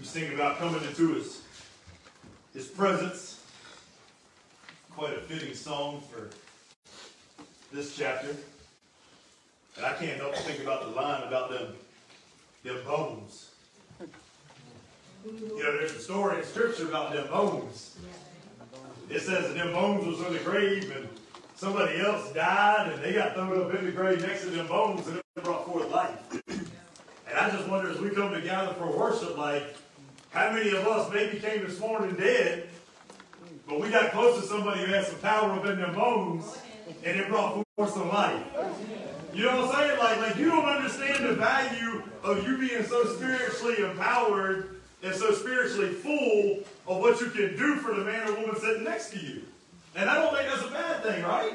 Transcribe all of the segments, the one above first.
We sing about coming into his, his presence. Quite a fitting song for this chapter. And I can't help but think about the line about them, them bones. You know, there's a story in Scripture about them bones. It says that them bones was in the grave and somebody else died and they got thrown up in the grave next to them bones and it brought forth life. And I just wonder as we come together for worship, like, how many of us maybe came this morning dead, but we got close to somebody who had some power up in their bones and it brought forth some life. You know what I'm saying? Like, like you don't understand the value of you being so spiritually empowered and so spiritually full of what you can do for the man or woman sitting next to you. And I don't think that's a bad thing, right?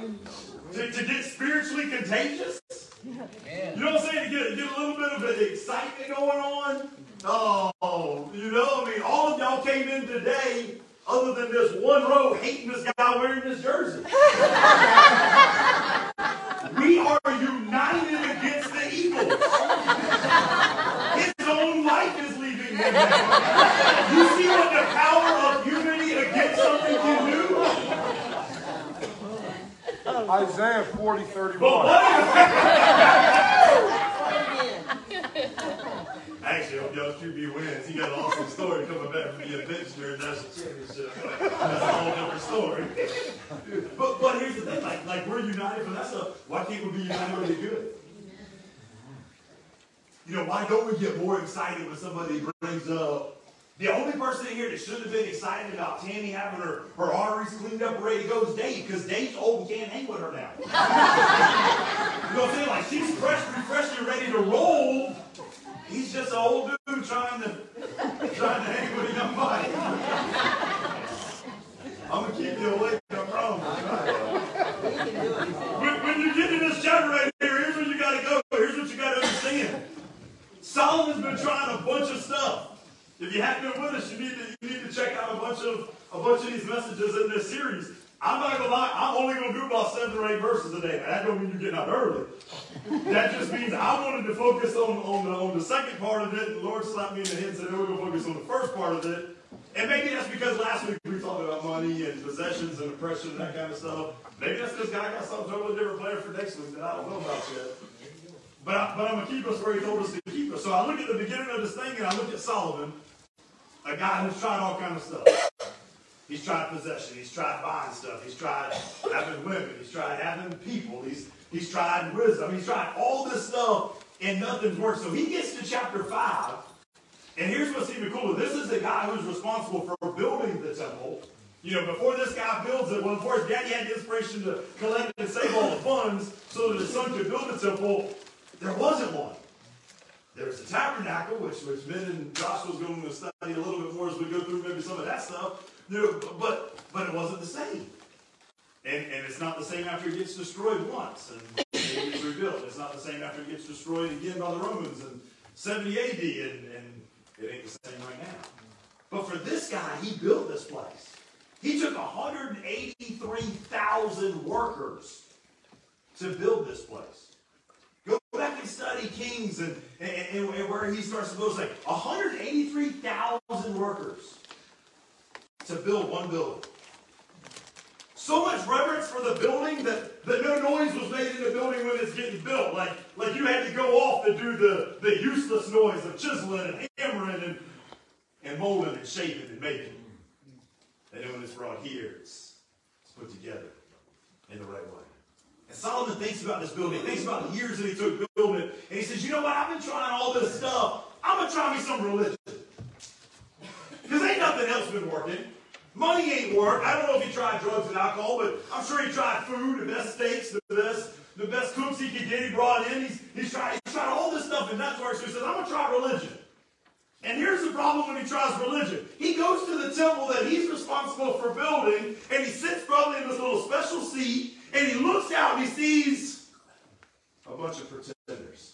To, to get spiritually contagious. You know what I'm saying? To get, get a little bit of an excitement going on. Oh, you know, I mean, all of y'all came in today, other than this one row, hating this guy wearing this jersey. we are united against the evil. His own life is leaving him now. You see what the power of unity against something can do? Isaiah 40, 31. Actually, I hope y'all QB wins. He got an awesome story coming back from the bench during national championship. That's a whole different story. but but here's the thing, like like we're united for that stuff. Why can't we be united with the good? You know, why don't we get more excited when somebody brings up the only person in here that should have been excited about Tammy having her, her arteries cleaned up ready to go is Dave, because Dave's old and can't hang with her now. you know what I'm saying? Like she's fresh, refreshed, and ready to roll. He's just an old dude trying to trying to hang with a young body. I'm gonna keep you awake, I promise. When, when you get to this chapter right here, here's where you gotta go. Here's what you gotta understand. Solomon's been trying a bunch of stuff. If you haven't been with us, you need to you need to check out a bunch of a bunch of these messages in this series. I'm not gonna lie, I'm only gonna do about seven or eight verses a day. That don't mean you're getting out early. That just means I wanted to focus on, on the on the second part of it. The Lord slapped me in the head and said, "No, we're gonna focus on the first part of it." And maybe that's because last week we talked about money and possessions and oppression and that kind of stuff. Maybe that's because God got something totally different planned for next week that I don't know about yet. But, I, but I'm going to keep us where he told us to keep us. So I look at the beginning of this thing and I look at Solomon, a guy who's tried all kind of stuff. He's tried possession. He's tried buying stuff. He's tried having women. He's tried having people. He's, he's tried wisdom. He's tried all this stuff and nothing's worked. So he gets to chapter 5. And here's what's even cooler. This is the guy who's responsible for building the temple. You know, before this guy builds it, well, of course, daddy had the inspiration to collect and save all the funds so that his son could build the temple. There wasn't one. There was the tabernacle, which, which Ben and Joshua's going to study a little bit more as we go through maybe some of that stuff. But but it wasn't the same. And, and it's not the same after it gets destroyed once and it gets rebuilt. It's not the same after it gets destroyed again by the Romans in 70 AD, and, and it ain't the same right now. But for this guy, he built this place. He took 183,000 workers to build this place. Go back and study Kings and, and, and, and where he starts to build. It's like 183,000 workers to build one building. So much reverence for the building that, that no noise was made in the building when it's getting built. Like, like you had to go off to do the, the useless noise of chiseling and hammering and, and molding and shaping and making. And then when it's brought here, it's, it's put together in the right way. And Solomon thinks about this building. Thinks about the years that he took building it. And he says, you know what? I've been trying all this stuff. I'm going to try me some religion. Because ain't nothing else been working. Money ain't work. I don't know if he tried drugs and alcohol, but I'm sure he tried food, the best steaks, the best, the best cooks he could get. He brought in. He's, he's tried, he's tried all this stuff, and that's where he says, I'm going to try religion. And here's the problem when he tries religion. He goes to the temple that he's responsible for building, and he sits probably in this little special seat, and he looks out and he sees a bunch of pretenders.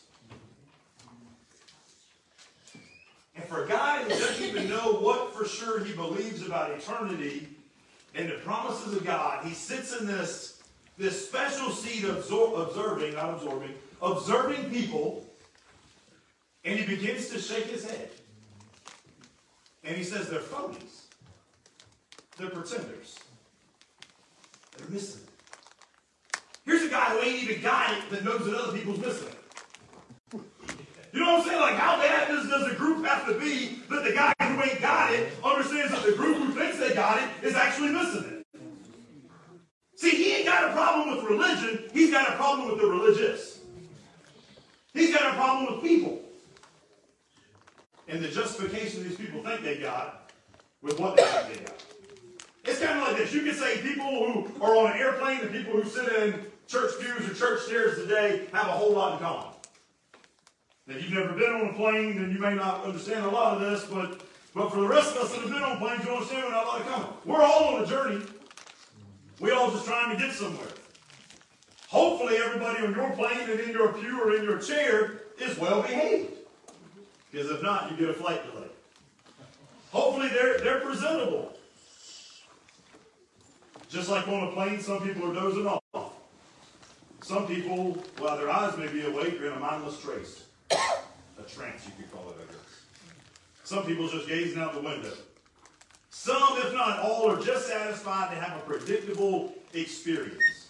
And for a guy who doesn't even know what for sure he believes about eternity and the promises of God, he sits in this, this special seat of observing, not absorbing, observing people, and he begins to shake his head. And he says they're phonies. They're pretenders. They're missing. Here's a guy who ain't even got it that knows that other people's missing it. You know what I'm saying? Like, how bad does, does a group have to be that the guy who ain't got it understands that the group who thinks they got it is actually missing it? See, he ain't got a problem with religion. He's got a problem with the religious. He's got a problem with people. And the justification these people think they got with what they think they got. It's kind of like this. You can say people who are on an airplane and people who sit in church pews or church chairs today have a whole lot in common. Now, you've never been on a plane, then you may not understand a lot of this, but, but for the rest of us that have been on planes, you understand we have a lot in common. We're all on a journey. We're all just trying to get somewhere. Hopefully, everybody on your plane and in your pew or in your chair is well behaved. Because if not, you get a flight delay. Hopefully, they're, they're presentable. Just like on a plane, some people are dozing off. Some people, while their eyes may be awake, are in a mindless trace. A trance, you could call it, I guess. Some people just gazing out the window. Some, if not all, are just satisfied to have a predictable experience.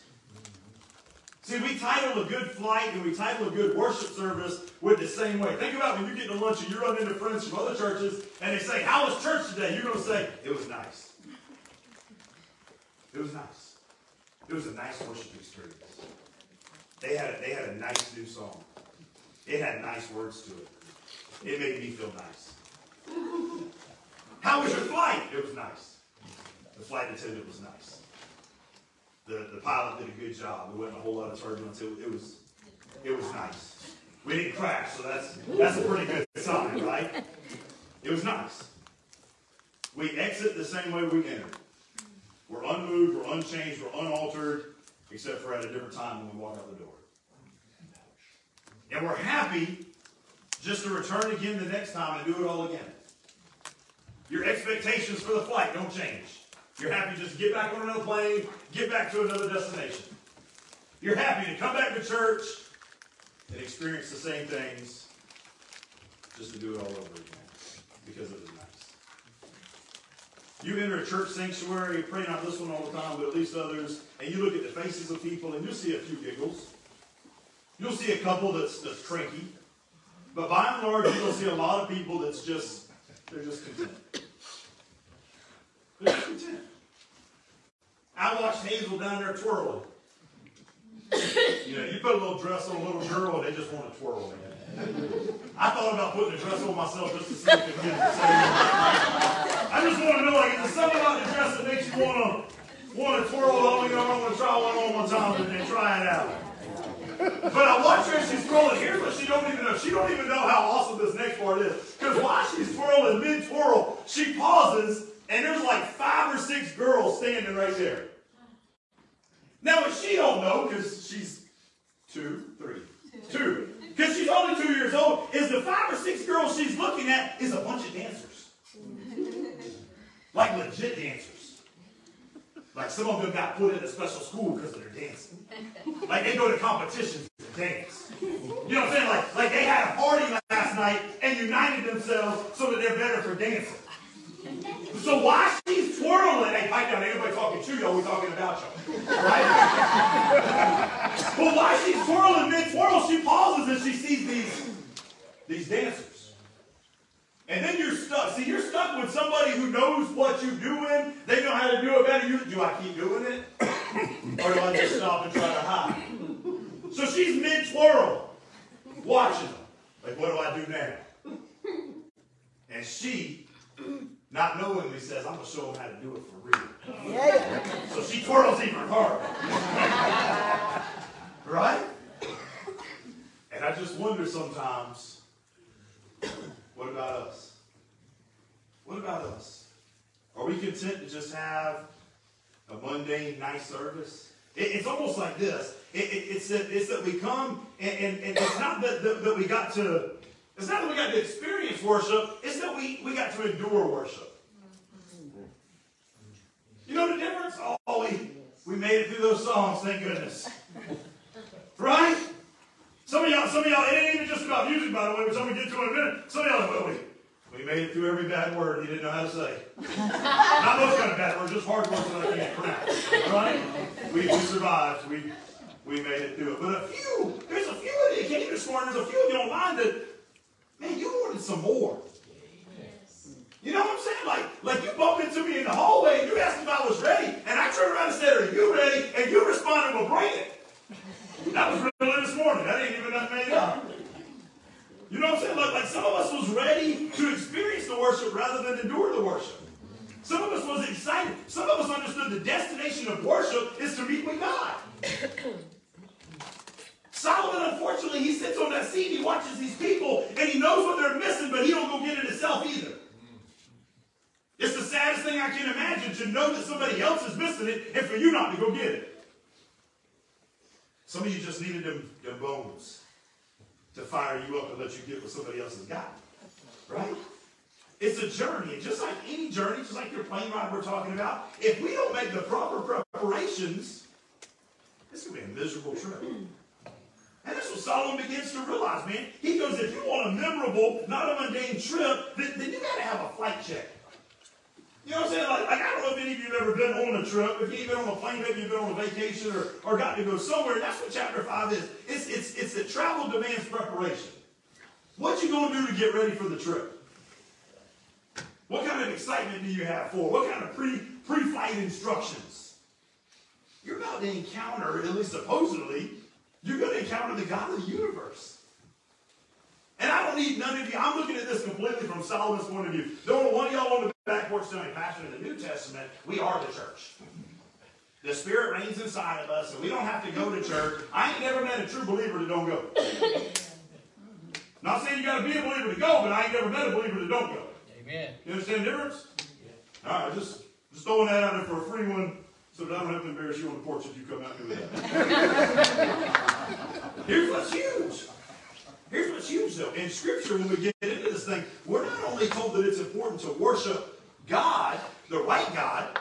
See, we title a good flight and we title a good worship service with the same way. Think about when you get to lunch and you run into friends from other churches and they say, How was church today? You're going to say, It was nice. It was nice. It was a nice worship experience. They had a, they had a nice new song. It had nice words to it. It made me feel nice. How was your flight? It was nice. The flight attendant was nice. The, the pilot did a good job. There wasn't a whole lot of turbulence. It, it was it was nice. We didn't crash, so that's that's a pretty good sign, right? It was nice. We exit the same way we entered. We're unmoved, we're unchanged, we're unaltered, except for at a different time when we walk out the door. And we're happy just to return again the next time and do it all again. Your expectations for the flight don't change. You're happy just to get back on another plane, get back to another destination. You're happy to come back to church and experience the same things just to do it all over again because was nice. You enter a church sanctuary, pray not this one all the time, but at least others, and you look at the faces of people and you'll see a few giggles. You'll see a couple that's, that's cranky. But by and large, you'll see a lot of people that's just, they're just content. They're just content. I watched Hazel down there twirling. You know, you put a little dress on a little girl and they just want to twirl, man. I thought about putting a dress on myself just to see if it get the same. I just want to know, like, is there something about the dress that makes you want to want to twirl on? You know, want to try one on one time and then try it out. But I watch her and she's twirling. Here's what she don't even know. She don't even know how awesome this next part is. Because while she's twirling, mid-twirl, she pauses and there's like five or six girls standing right there. Now, what she don't know, because she's two, three, two, because she's only two years old, is the five or six girls she's looking at is a bunch of dancers. Like legit dancers. Like some of them got put in a special school because of their dancing. Like they go to competitions to dance. You know what I'm saying? Like, like they had a party last night and united themselves so that they're better for dancing. So while she's twirling, hey, pipe down, nobody talking to y'all, we're talking about y'all. Right? Dancers. And then you're stuck. See, you're stuck with somebody who knows what you're doing. They know how to do it better. You, do I keep doing it? or do I just stop and try to hide? So she's mid-twirl, watching them. Like, what do I do now? And she not knowingly says, I'm going to show them how to do it for real. Yeah. So she twirls even harder. right? And I just wonder sometimes, what about us? What about us? Are we content to just have a mundane, nice service? It, it's almost like this. It, it, it's, that, it's that we come, and, and, and it's not that, that, that we got to it's not that we got to experience worship, it's that we, we got to endure worship. You know the difference? Oh, we, we made it through those songs, thank goodness. Right? Some of y'all, some of y'all, it ain't even just about music, by the way, which I'm to get to in a minute. Some of y'all, well, we, we made it through every bad word he didn't know how to say. Not those kind of bad words, just hard words that I can't pronounce. Right? We, we survived. We we made it through it. But a few, there's a few of you came this morning, there's a few of you online that, man, you wanted some more. You know what I'm saying? Like, like you bumped into me in the hallway and you asked if I was ready, and I turned around and said, Are you ready? And you responded, Well, bring it. That was really this morning. That ain't even nothing made up. You know what I'm saying? Like, like some of us was ready to experience the worship rather than endure the worship. Some of us was excited. Some of us understood the destination of worship is to meet with God. Solomon, unfortunately, he sits on that seat, he watches these people, and he knows what they're missing, but he don't go get it himself either. It's the saddest thing I can imagine to know that somebody else is missing it and for you not to go get it. Some of you just needed them, them bones to fire you up and let you get what somebody else has got. Right? It's a journey. Just like any journey, just like your plane ride we're talking about, if we don't make the proper preparations, this to be a miserable trip. And that's what Solomon begins to realize, man. He goes, if you want a memorable, not a mundane trip, then, then you got to have a flight check. You know what I'm saying? Like, like, I don't know if any of you have ever been on a trip, if you've been on a plane, maybe you've been on a vacation or, or got to go somewhere. And that's what chapter 5 is. It's, it's, it's that travel demands preparation. What you going to do to get ready for the trip? What kind of excitement do you have for? What kind of pre, pre-flight instructions? You're about to encounter, at least supposedly, you're going to encounter the God of the universe. And I don't need none of you. I'm looking at this completely from Solomon's point of view. Don't one of y'all on the back porch tell me, Pastor, in the New Testament, we are the church. The Spirit reigns inside of us, and we don't have to go to church. I ain't never met a true believer that don't go. Not saying you got to be a believer to go, but I ain't never met a believer that don't go. Amen. You understand the difference? Yeah. All right, just, just throwing that out there for a free one so that I don't have to embarrass you on the porch if you come out and do that. Here's what's huge. Here's what's huge, though. In Scripture, when we get into this thing, we're not only told that it's important to worship God, the right God,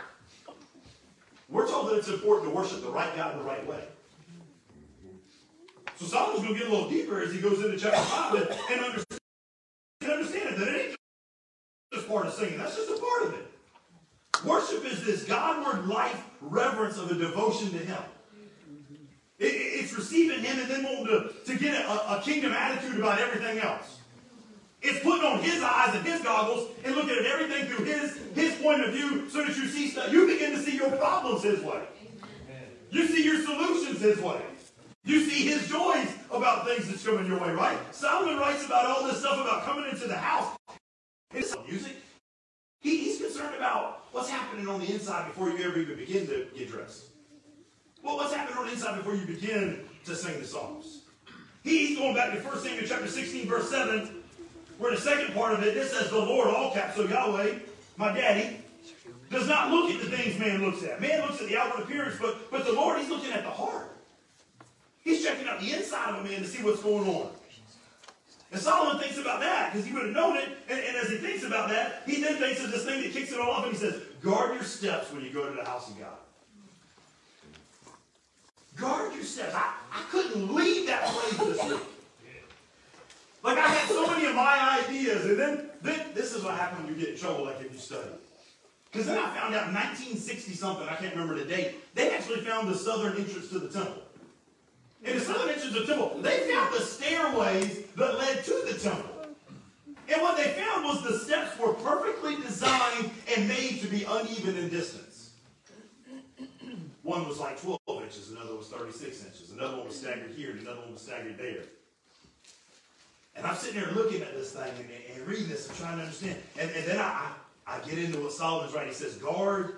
we're told that it's important to worship the right God in the right way. So Solomon's going to get a little deeper as he goes into chapter 5 and, and understand, understand that it ain't just part of singing. That's just a part of it. Worship is this Godward life reverence of a devotion to Him. It, it's receiving Him and then wanting to, to get a, a kingdom attitude about everything else. It's putting on his eyes and his goggles and looking at everything through his, his point of view so that you see stuff. You begin to see your problems his way. You see your solutions his way. You see his joys about things that's coming your way, right? Solomon writes about all this stuff about coming into the house. It's music. He, he's concerned about what's happening on the inside before you ever even begin to get dressed. Well, what's happening on the inside before you begin to sing the songs? He's going back to 1 Samuel chapter 16, verse 7, where the second part of it, this says the Lord, all caps, so Yahweh, my daddy, does not look at the things man looks at. Man looks at the outward appearance, but, but the Lord, he's looking at the heart. He's checking out the inside of a man to see what's going on. And Solomon thinks about that because he would have known it. And, and, as he thinks about that, he then thinks of this thing that kicks it all off and he says, Guard your steps when you go to the house of God. Guard your steps. I, I couldn't leave that place this week. Like I had so many of my ideas, and then, then this is what happens when you get in trouble, like if you study. Because then I found out in 1960 something, I can't remember the date, they actually found the southern entrance to the temple. In the southern entrance of the temple, they found the stairways that led to the temple. And what they found was the steps were perfectly designed and made to be uneven in distance. One was like 12 inches, another was 36 inches, another one was staggered here, and another one was staggered there. And I'm sitting there looking at this thing and, and reading this and trying to understand. And, and then I, I, I get into what Solomon's writing. He says, guard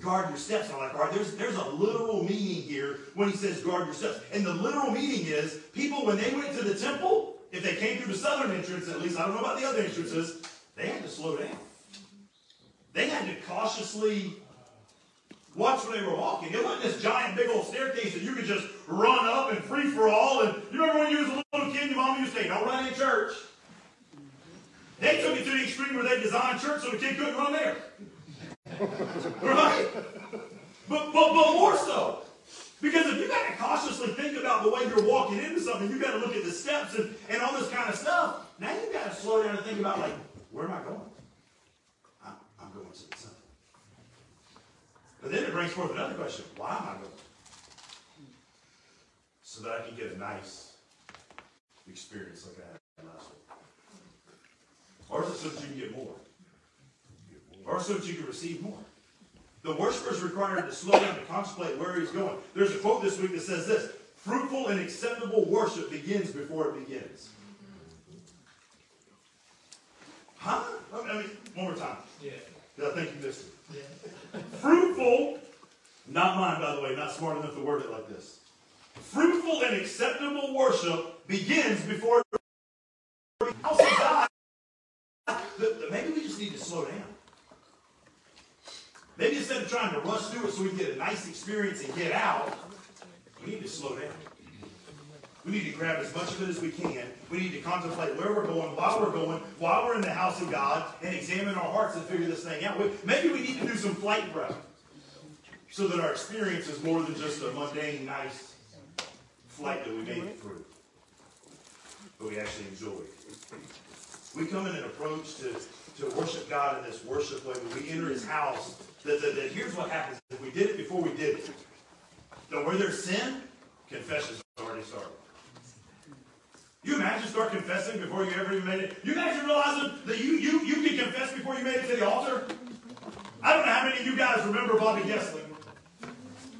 guard your steps. And I'm like, all right, there's, there's a literal meaning here when he says guard your steps. And the literal meaning is people, when they went to the temple, if they came through the southern entrance, at least, I don't know about the other entrances, they had to slow down. They had to cautiously watch when they were walking. It wasn't this giant big old staircase that you could just run up and free for all. And you remember when you was a little kid, your mom used to say, don't run in church. They took it to the extreme where they designed church so the kid couldn't run there. right? But, but, but more so. Because if you got to cautiously think about the way you're walking into something, you got to look at the steps and, and all this kind of stuff. Now you got to slow down and think about, like, where am I going? I'm, I'm going to the temple. But then it brings forth another question. Why am I going? So that I can get a nice experience like I had last week. Or is it so that you can get more? Or so that you can receive more? The worshiper is required to slow down to contemplate where he's going. There's a quote this week that says this Fruitful and acceptable worship begins before it begins. Huh? I mean, one more time. Yeah. I think you missed it. Fruitful, not mine, by the way, not smart enough to word it like this. Fruitful and acceptable worship begins before. Also, God, maybe we just need to slow down. Maybe instead of trying to rush through it so we can get a nice experience and get out, we need to slow down. We need to grab as much of it as we can. We need to contemplate where we're going, why we're going, while we're in the house of God, and examine our hearts and figure this thing out. Maybe we need to do some flight prep so that our experience is more than just a mundane, nice flight that we made it through, but we actually enjoy. We come in an approach to, to worship God in this worship way. When we enter His house, that, that, that here's what happens. If we did it before we did it, that where there's sin, confession's already started. You imagine start confessing before you ever even made it? You guys realize that you, you, you can confess before you made it to the altar? I don't know how many of you guys remember Bobby Gessling.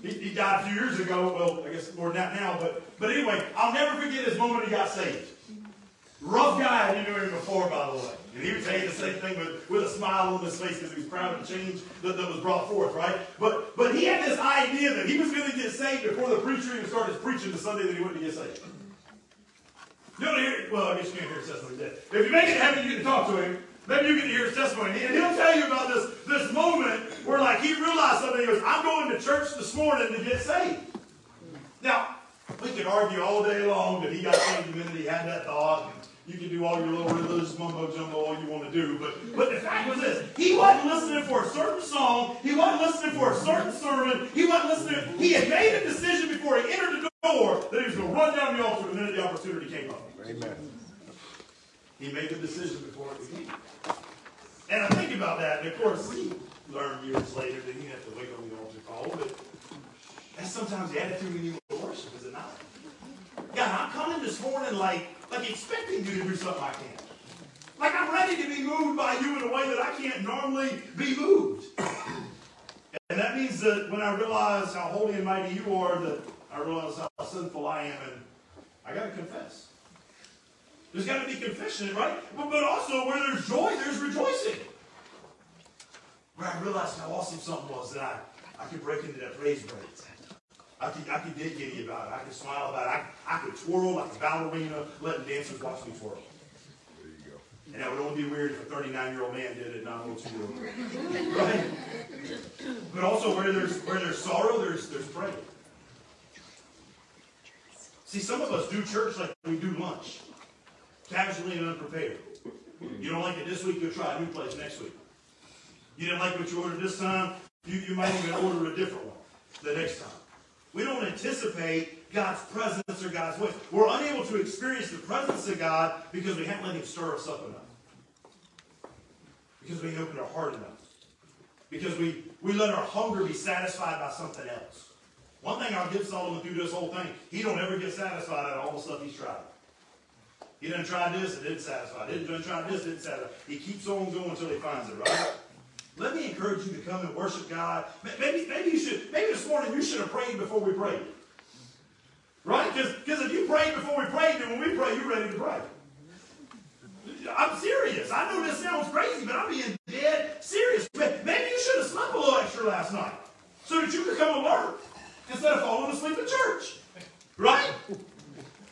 He, he died a few years ago. Well, I guess more than that now. But, but anyway, I'll never forget his moment he got saved. Rough guy, you knew him before, by the way. And he would tell you the same thing with, with a smile on his face because he was proud of the change that, that was brought forth, right? But but he had this idea that he was going to get saved before the preacher even started preaching the Sunday that he went to get saved. You don't hear, well, I guess you can't hear his testimony. If you make it happen, you get to talk to him. Maybe you get to hear his testimony. And he'll tell you about this, this moment where, like, he realized something. He goes, I'm going to church this morning to get saved. Now, we can argue all day long that he got saved the minute he had that thought. You can do all your little religious mumbo jumbo all you want to do. But, but the fact was this he wasn't listening for a certain song. He wasn't listening for a certain sermon. He wasn't listening. He had made a decision before he entered the door that to run down the altar the minute the opportunity came up. Amen. He made the decision before it began. And I think about that, and of course, we learned years later that he had to wait on the altar call, but that's sometimes the attitude when you worship, is it not? God, I'm coming this morning like, like expecting you to do something I can't. Like I'm ready to be moved by you in a way that I can't normally be moved. And that means that when I realize how holy and mighty you are, that I realize how sinful I am, and I got to confess. There's got to be confession, right? But, but also, where there's joy, there's rejoicing. Where I realized how awesome something was that I, I could break into that praise break. I could, I could get giddy about it. I could smile about it. I, I could twirl like a ballerina, letting dancers watch me twirl. There you go. And that would only be weird if a 39-year-old man did it, not a little two-year-old. right? But also, where there's where there's sorrow, there's there's praise. See, some of us do church like we do lunch, casually and unprepared. You don't like it this week, you'll try a new place next week. You didn't like what you ordered this time, you, you might even order a different one the next time. We don't anticipate God's presence or God's voice. We're unable to experience the presence of God because we haven't let Him stir us up enough. Because we opened our heart enough. Because we, we let our hunger be satisfied by something else. One thing I'll give Solomon through this whole thing, he don't ever get satisfied at all the stuff he's tried. He didn't try this, it didn't satisfy. He didn't try this, it didn't satisfy. He keeps on going until he finds it, right? Let me encourage you to come and worship God. Maybe, maybe you should, maybe this morning you should have prayed before we prayed. Right? Because if you prayed before we prayed, then when we pray, you're ready to pray. I'm serious. I know this sounds crazy, but I'm being dead serious. Maybe you should have slept a little extra last night so that you could come alert instead of falling asleep at church. Right?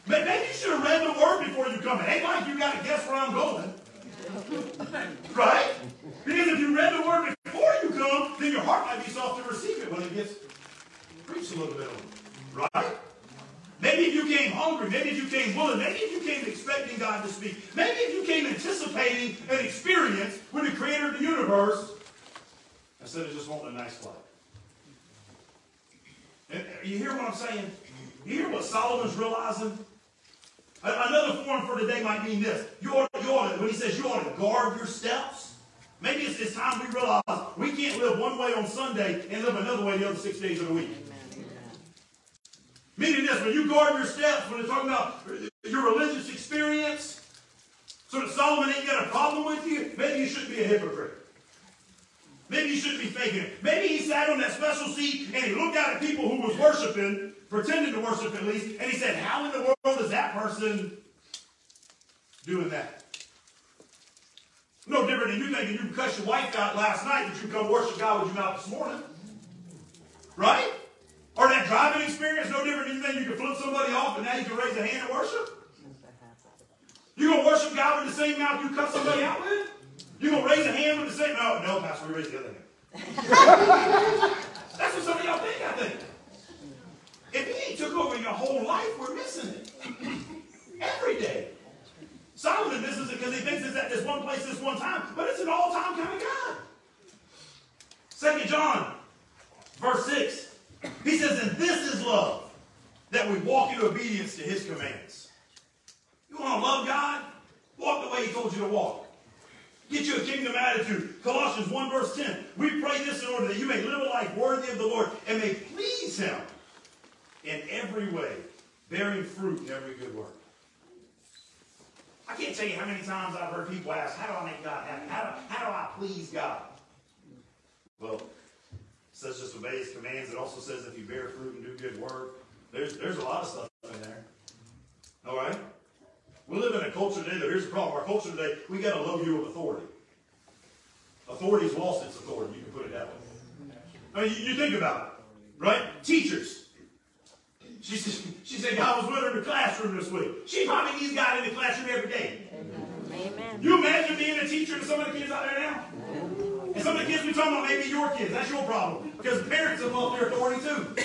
Maybe you should have read the word before you come in. Hey, Mike, you got to guess where I'm going. Right? Because if you read the word before you come, then your heart might be soft to receive it when it gets preached a little bit on. Right? Maybe if you came hungry, maybe if you came willing, maybe if you came expecting God to speak, maybe if you came anticipating an experience with the creator of the universe, instead of just wanting a nice life. You hear what I'm saying? You hear what Solomon's realizing? Another form for today might mean this. You ought, you ought to, when he says you ought to guard your steps, maybe it's, it's time we realize we can't live one way on Sunday and live another way the other six days of the week. Meaning this, when you guard your steps, when it's talking about your religious experience, so that Solomon ain't got a problem with you, maybe you shouldn't be a hypocrite. Maybe he shouldn't be faking it. Maybe he sat on that special seat and he looked out at people who was worshiping, pretending to worship at least, and he said, How in the world is that person doing that? No different than you thinking you can cuss your wife out last night, that you come worship God with your mouth this morning. Right? Or that driving experience, no different than you think you can flip somebody off and now you can raise a hand and worship? You gonna worship God with the same mouth you cut somebody out with? You gonna raise a hand with the same? No, no, Pastor, we raise the other hand. That's what some of y'all think. I think. If he ain't took over your whole life, we're missing it every day. Solomon misses it because he thinks it's at this one place, this one time, but it's an all-time kind of God. Second John, verse six, he says, "And this is love, that we walk in obedience to His commands." You want to love God? Walk the way He told you to walk. Get you a kingdom attitude. Colossians 1 verse 10. We pray this in order that you may live a life worthy of the Lord and may please Him in every way, bearing fruit in every good work. I can't tell you how many times I've heard people ask, how do I make God happy? How do, how do I please God? Well, it says just obey His commands. It also says if you bear fruit and do good work. There's, there's a lot of stuff in there. All right? We live in a culture today, though, here's the problem. Our culture today, we got a low view of authority. Authority has lost its authority, you can put it that way. I mean, you, you think about it, right? Teachers. She said, she said God was with her in the classroom this week. She probably needs God in the classroom every day. Amen. You imagine being a teacher to some of the kids out there now? And some of the kids we're talking about may be your kids. That's your problem. Because parents have lost their authority too.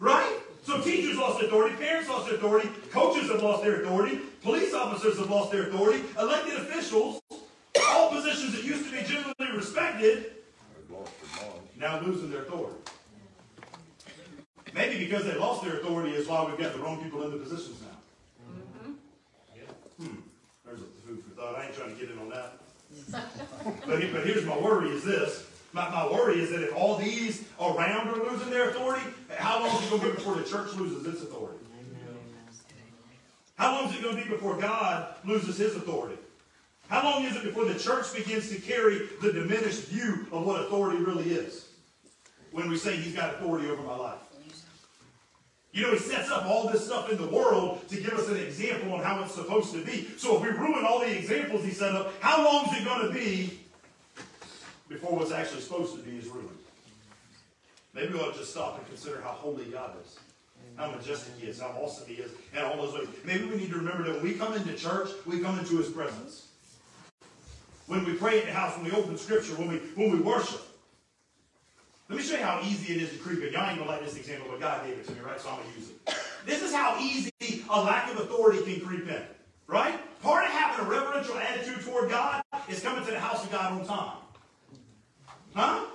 Right? So teachers lost authority, parents lost their authority, coaches have lost their authority, police officers have lost their authority, elected officials, all positions that used to be generally respected, now losing their authority. Maybe because they lost their authority is why we've got the wrong people in the positions now. Hmm. There's a food for thought. I ain't trying to get in on that. but, but here's my worry is this. My, my worry is that if all these around are losing their authority, how long is it going to be before the church loses its authority? How long is it going to be before God loses his authority? How long is it before the church begins to carry the diminished view of what authority really is? When we say he's got authority over my life. You know, he sets up all this stuff in the world to give us an example on how it's supposed to be. So if we ruin all the examples he set up, how long is it going to be before what's actually supposed to be is ruined? Maybe we ought to just stop and consider how holy God is, how majestic He is, how awesome He is, and all those ways. Maybe we need to remember that when we come into church, we come into His presence. When we pray in the house, when we open Scripture, when we when we worship. Let me show you how easy it is to creep in. Y'all ain't gonna like this example, but God gave it to me, right? So I'm gonna use it. This is how easy a lack of authority can creep in, right? Part of having a reverential attitude toward God is coming to the house of God on time. Huh?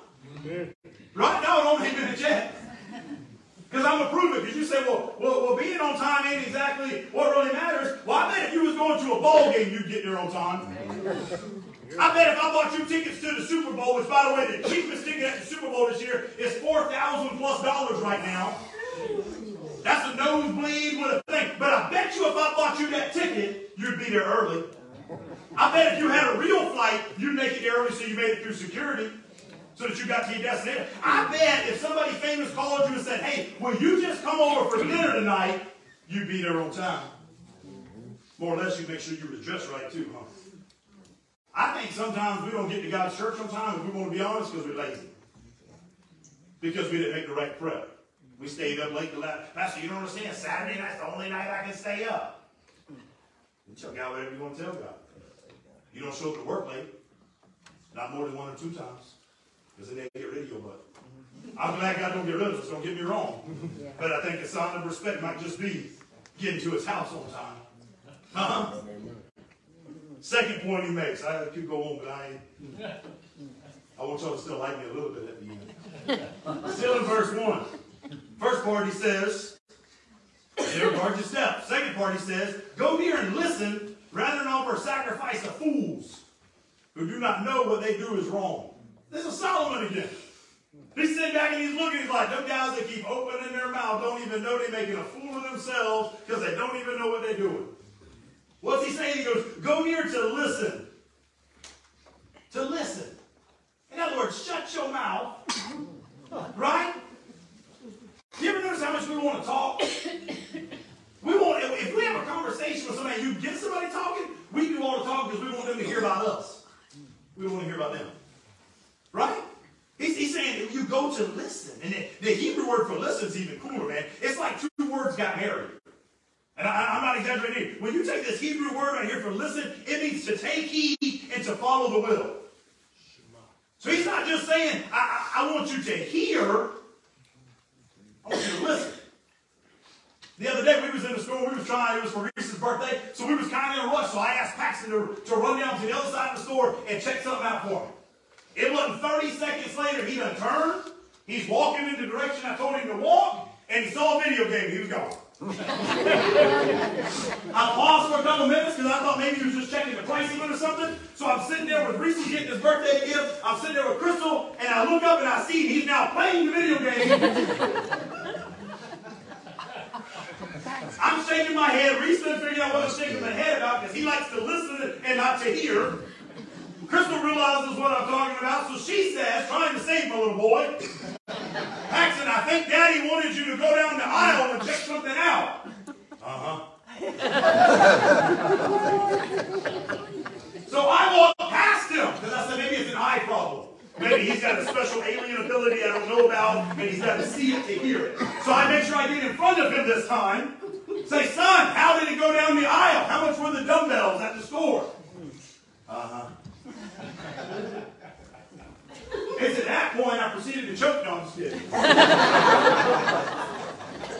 Right? No, don't leave it yet. Because I'm going to prove it. Because you say, well, well, well, being on time ain't exactly what really matters. Well, I bet if you was going to a ball game, you'd get there on time. I bet if I bought you tickets to the Super Bowl, which, by the way, the cheapest ticket at the Super Bowl this year is 4000 plus dollars right now. That's a nosebleed with a thing. But I bet you if I bought you that ticket, you'd be there early. I bet if you had a real flight, you'd make it early so you made it through security so that you got to your destination. I bet if somebody famous called you and said, hey, will you just come over for dinner tonight, you'd be there on time. More or less, you make sure you were dressed right too, huh? I think sometimes we don't get to God's church on time, if we want to be honest, because we're lazy. Because we didn't make the right prep. We stayed up late the last. Pastor, you don't understand. Saturday night's the only night I can stay up. You tell God whatever you want to tell God. You don't show up to work late. Not more than one or two times. Because then they get rid of your butt. I'm glad God don't get rid of us, don't get me wrong. But I think a sign of respect might just be getting to his house on time. Huh? Second point he makes. I could go on, but I ain't. I want y'all to still like me a little bit at the end. Still in verse 1. First part he says, They regard your steps. Second part, he says, Go near and listen rather than offer sacrifice to fools who do not know what they do is wrong. This is Solomon again. He's sitting back and he's looking, he's like, them guys that keep opening their mouth don't even know they're making a fool of themselves because they don't even know what they're doing. What's he saying? He goes, Go near to listen. To listen. In other words, shut your mouth. Right? You ever notice how much we want to talk? We want, if we have a conversation with somebody, you get somebody talking, we do all the talking because we want them to hear about us. We want to hear about them. Right? He's, he's saying you go to listen. And the, the Hebrew word for listen is even cooler, man. It's like two words got married. And I, am not exaggerating. When you take this Hebrew word right here for listen, it means to take heed and to follow the will. So he's not just saying, I, I, I want you to hear, I want you to listen. The other day we was in the store, we was trying, it was for Reese's birthday, so we was kind of in a rush, so I asked Paxton to, to run down to the other side of the store and check something out for me. It wasn't 30 seconds later, he done turned, he's walking in the direction I told him to walk, and he saw a video game, he was gone. I paused for a couple minutes because I thought maybe he was just checking the price even or something. So I'm sitting there with Reese getting his birthday gift. I'm sitting there with Crystal, and I look up and I see he's now playing the video game. I'm shaking my head. Reese didn't figure out what I was shaking my head about because he likes to listen and not to hear. Crystal realizes what I'm talking about, so she says, trying to save my little boy, Paxton, I think Daddy wanted you to go down the aisle and check something out. Uh-huh. so I walked past him because I said maybe it's an eye problem. Maybe he's got a special alien ability I don't know about, and he's got to see it to hear it. So I make sure I get in front of him this time. Say, son, how did it go down the aisle? How much were the dumbbells at the store? Uh-huh. It's at that point I proceeded to choke. No, kidding.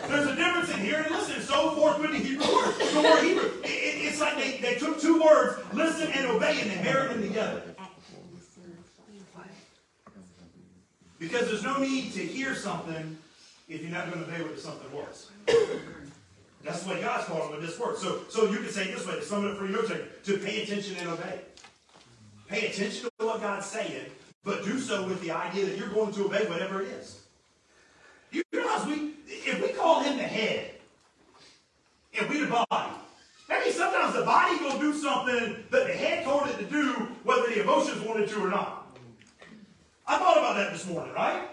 There's a difference in here listen. So forth with the Hebrew word. The word Hebrew. It, it, it's like they, they took two words, listen and obey, and they married them together. Because there's no need to hear something if you're not going to obey what the something was. That's what God's calling with this word. So, so you can say this way to sum it up for your note to pay attention and obey. Pay attention to what God's saying but do so with the idea that you're going to obey whatever it is. You realize we, if we call him the head, and we the body, that means sometimes the body will do something that the head told it to do, whether the emotions wanted to or not. I thought about that this morning, right?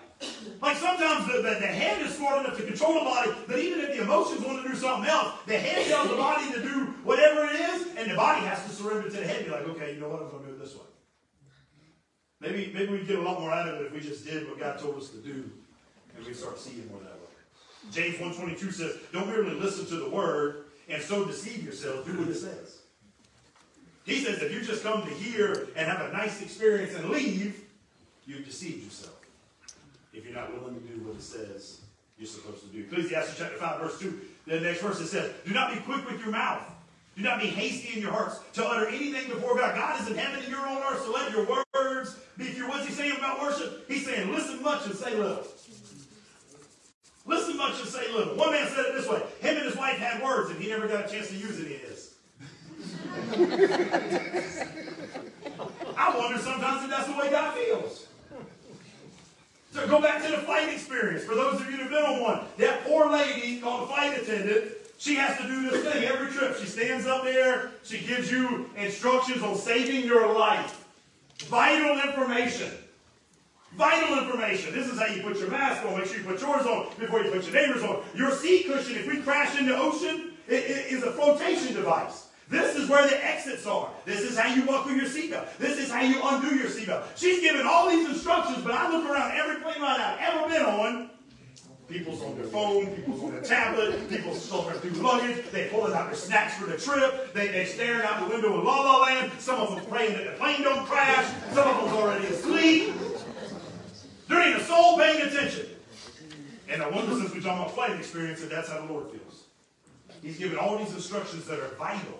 Like sometimes the, the, the, head is smart enough to control the body, but even if the emotions want to do something else, the head tells the body to do whatever it is, and the body has to surrender to the head be like, okay, you know what, I'm going to do. Maybe, maybe we'd get a lot more out of it if we just did what God told us to do and we start seeing more that way. James 1.22 says, don't merely listen to the word and so deceive yourself. Do what it says. He says if you just come to hear and have a nice experience and leave, you've deceived yourself. If you're not willing to do what it says you're supposed to do. Ecclesiastes chapter 5, verse 2, the next verse it says, Do not be quick with your mouth do not be hasty in your hearts to utter anything before God. God is in heaven and you're on earth, so let your words your What's he saying about worship? He's saying, listen much and say little. Listen much and say little. One man said it this way. Him and his wife had words and he never got a chance to use any of his. I wonder sometimes if that's the way God feels. So go back to the flight experience. For those of you have been on one, that poor lady called a flight attendant she has to do this thing every trip. She stands up there. She gives you instructions on saving your life. Vital information. Vital information. This is how you put your mask on. Make sure you put yours on before you put your neighbor's on. Your seat cushion, if we crash in the ocean, it, it is a flotation device. This is where the exits are. This is how you buckle your seatbelt. This is how you undo your seatbelt. She's giving all these instructions, but I look around every plane ride I've ever been on, People's on their phone, people's on their tablet, people's shuffling through luggage, they pulling out their snacks for the trip, they, they staring out the window in La La Land, some of them praying that the plane don't crash, some of them's already asleep. There ain't a soul paying attention. And I wonder since we're talking about flight experience, that that's how the Lord feels. He's giving all these instructions that are vital.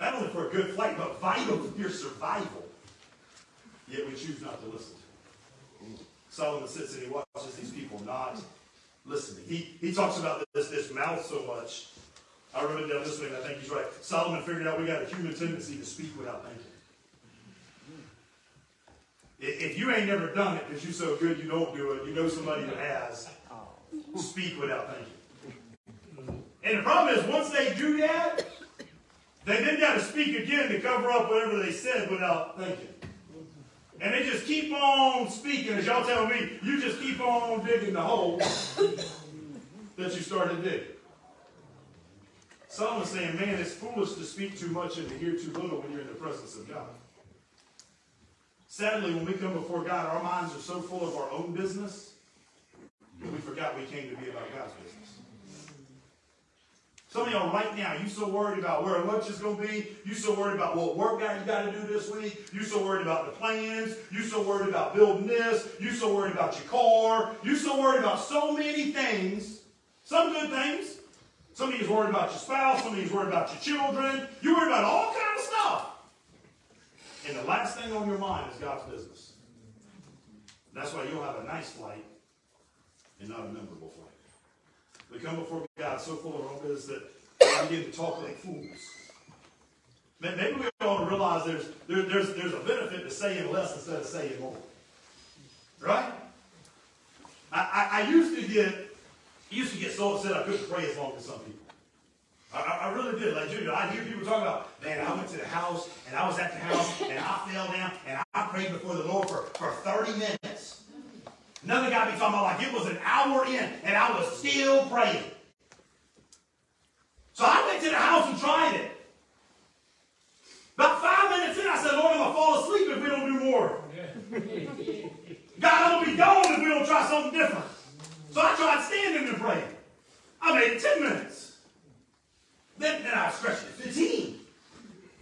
Not only for a good flight, but vital for your survival. Yet we choose not to listen. Solomon sits and he watches these people not listening. He, he talks about this, this mouth so much. I wrote it down this way, and I think he's right. Solomon figured out we got a human tendency to speak without thinking. If you ain't never done it because you're so good you don't do it, you know somebody who has, speak without thinking. And the problem is, once they do that, they then got to speak again to cover up whatever they said without thinking. And they just keep on speaking, as y'all tell me, you just keep on digging the hole that you started digging. Someone's saying, man, it's foolish to speak too much and to hear too little when you're in the presence of God. Sadly, when we come before God, our minds are so full of our own business that we forgot we came to be about God's business. Some of y'all right now, you so worried about where lunch is going to be. You so worried about what work you got to do this week. You so worried about the plans. You so worried about building this. You so worried about your car. You so worried about so many things. Some good things. Some of you's worried about your spouse. Some of you's worried about your children. You're worried about all kinds of stuff. And the last thing on your mind is God's business. That's why you'll have a nice flight and not a memorable flight. We come before God so full of our own business that we begin to talk like fools. Maybe we ought to realize there's, there, there's, there's a benefit to saying less instead of saying more. Right? I, I, I used to get used to get so upset I couldn't pray as long as some people. I, I, really did. Like Junior, I hear people talking about, man, I went to the house and I was at the house and I fell down and I prayed before the Lord for, for 30 minutes. Another guy be talking about like it was an hour in and I was still praying. So I went to the house and tried it. About five minutes in, I said, Lord, I'm going to fall asleep if we don't do more. God, I'm going to be gone if we don't try something different. So I tried standing and praying. I made it 10 minutes. Then, then I stretched it 15.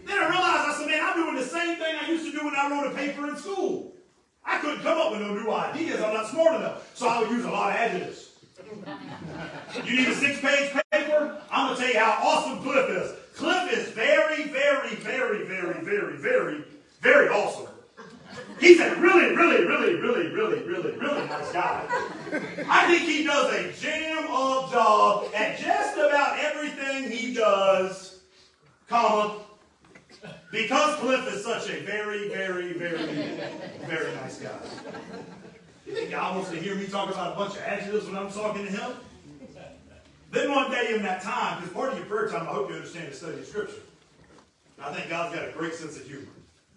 Then I realized, I said, man, I'm doing the same thing I used to do when I wrote a paper in school. I couldn't come up with no new ideas. I'm not smart enough. So I would use a lot of adjectives. you need a six-page paper? I'm going to tell you how awesome Cliff is. Cliff is very, very, very, very, very, very, very awesome. He's a really, really, really, really, really, really, really nice guy. I think he does a jam-up job at just about everything he does, comma, because Cliff is such a very, very, very, very nice guy. You think God wants to hear me talk about a bunch of adjectives when I'm talking to him? Then one day in that time, because part of your prayer time, I hope you understand the study of Scripture. I think God's got a great sense of humor.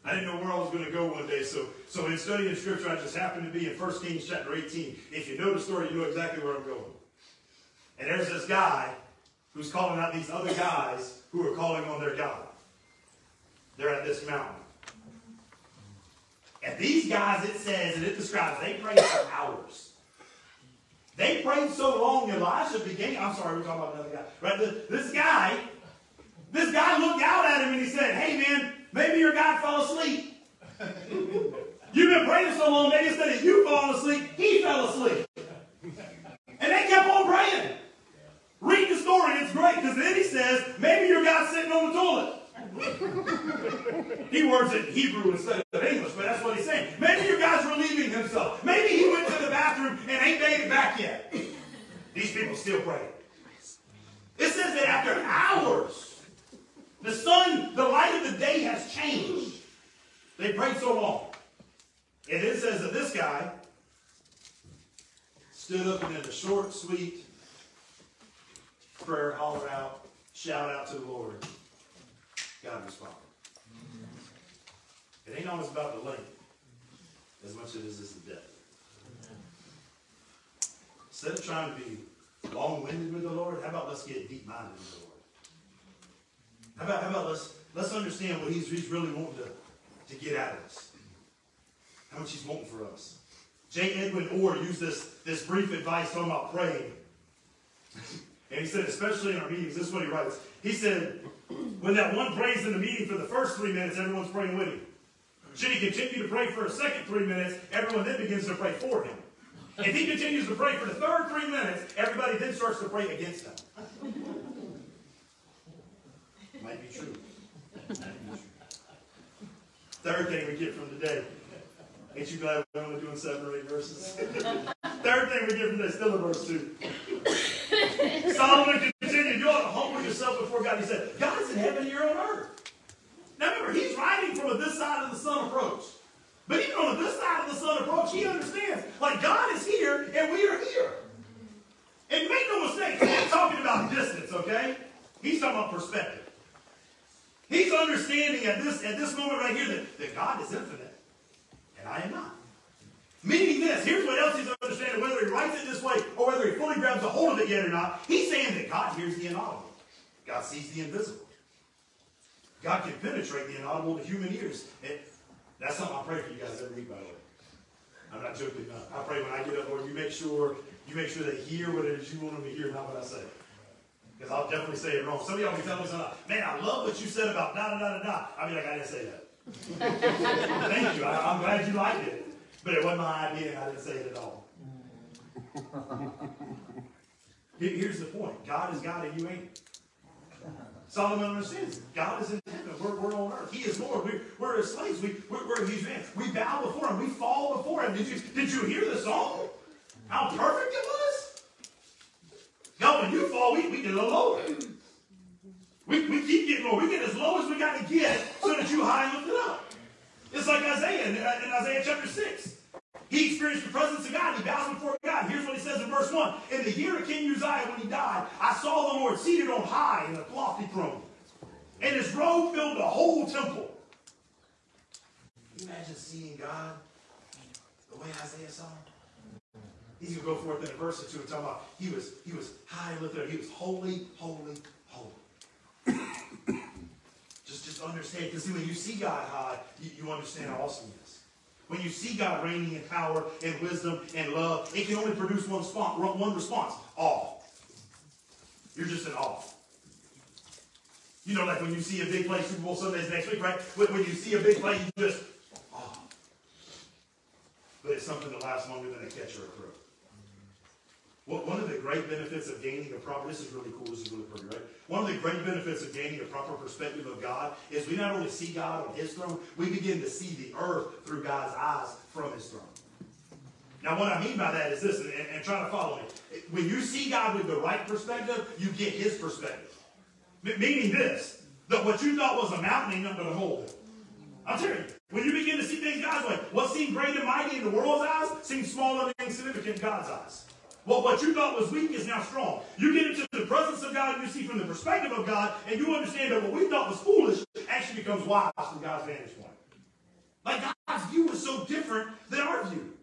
I didn't know where I was going to go one day, so so in studying Scripture, I just happened to be in 1 Kings chapter 18. If you know the story, you know exactly where I'm going. And there's this guy who's calling out these other guys who are calling on their God. They're at this mountain. And these guys, it says, and it describes, they prayed for hours. They prayed so long, Elisha began. I'm sorry, we're talking about another guy. Right? This guy, this guy looked out at him and he said, Hey man, maybe your guy fell asleep. You've been praying so long, maybe instead of you falling asleep, he fell asleep. And they kept on praying. Read the story, it's great, because then he says, maybe your guy's sitting on the toilet. he words it in Hebrew instead of English, but that's what he's saying. Maybe your guy's relieving himself. Maybe he went to the bathroom and ain't made it back yet. These people still pray. It says that after hours, the sun, the light of the day has changed. They prayed so long. And it says that this guy stood up and in a short, sweet prayer, hollered out, shout out to the Lord. God responded. It ain't always about the length as much as it is the depth. Instead of trying to be long-winded with the Lord, how about let's get deep-minded with the Lord? How about, how about let's, let's understand what he's, he's really wanting to, to get out of us. How much he's wanting for us. J. Edwin Orr used this, this brief advice talking about praying. and he said, especially in our meetings, this is what he writes. He said, when that one prays in the meeting for the first three minutes, everyone's praying with him. Should he continue to pray for a second three minutes, everyone then begins to pray for him. If he continues to pray for the third three minutes, everybody then starts to pray against him. Might be true. Third thing we get from today. Ain't you glad we're only doing seven or eight verses? Third thing we get from this, still in verse 2. Solomon continued, you ought to humble yourself before God. He said, God is in heaven, you're on earth. Now remember, he's this side of the sun approach. But even on this side of the sun approach, he understands, like God is here and we are here. And make no mistake, he's not talking about distance, okay? He's talking about perspective. He's understanding at this, at this moment right here that, that God is infinite and I am not. Meaning this, here's what else he's understanding, whether he writes it this way or whether he fully grabs a hold of it yet or not. He's saying that God hears the inaudible. God sees the invisible. God can penetrate the inaudible to human ears. And that's something I pray for you guys every week, by the way. I'm not joking. No. I pray when I get up, Lord, you make sure you make sure they hear what it is you want them to hear, not what I say. Because I'll definitely say it wrong. Some of y'all be telling me something, man, I love what you said about da da da da da. I mean, like, I didn't say that. Thank you. I, I'm glad you liked it. But it wasn't my idea, and I didn't say it at all. Here's the point God is God, and you ain't. Solomon understands God is in heaven. We're, we're on earth. He is Lord. We, we're his slaves. We, we're, we're his man. We bow before him. We fall before him. Did you, did you hear the song? How perfect it was? God, when you fall, we, we get a little lower. We, we keep getting lower. We get as low as we got to get so that you high and it up. It's like Isaiah in, uh, in Isaiah chapter 6. He experienced the presence of God. He bows before God. Here's what he says in verse 1. In the year of King Uzziah, when he died, I saw the Lord seated on high in a lofty throne. And his robe filled the whole temple. You imagine seeing God the way Isaiah saw him? He's going to go forth in a verse or two and talk about he was, he was high and lifted up. He was holy, holy, holy. just, just understand, because when you see God high, you, you understand how awesome he is. When you see God reigning in power and wisdom and love, it can only produce one response, one response awe. You're just in awe. You know, like when you see a big play, Super Bowl Sundays next week, right? When, you see a big play, you just awe. But it's something that lasts longer than a catch or a throw. Great benefits of gaining a proper, this is really cool, this is really pretty, right? One of the great benefits of gaining a proper perspective of God is we not only see God on his throne, we begin to see the earth through God's eyes from his throne. Now, what I mean by that is this, and, and try to follow me. When you see God with the right perspective, you get his perspective. M- meaning this, that what you thought was a mountain ain't nothing but a molehill. I'm telling you, when you begin to see things God's way, what seemed great and mighty in the world's eyes seems small and insignificant in God's eyes. Well, what you thought was weak is now strong. You get into the presence of God and you see from the perspective of God, and you understand that what we thought was foolish actually becomes wise from God's vantage point. Like God's view is so different than our view.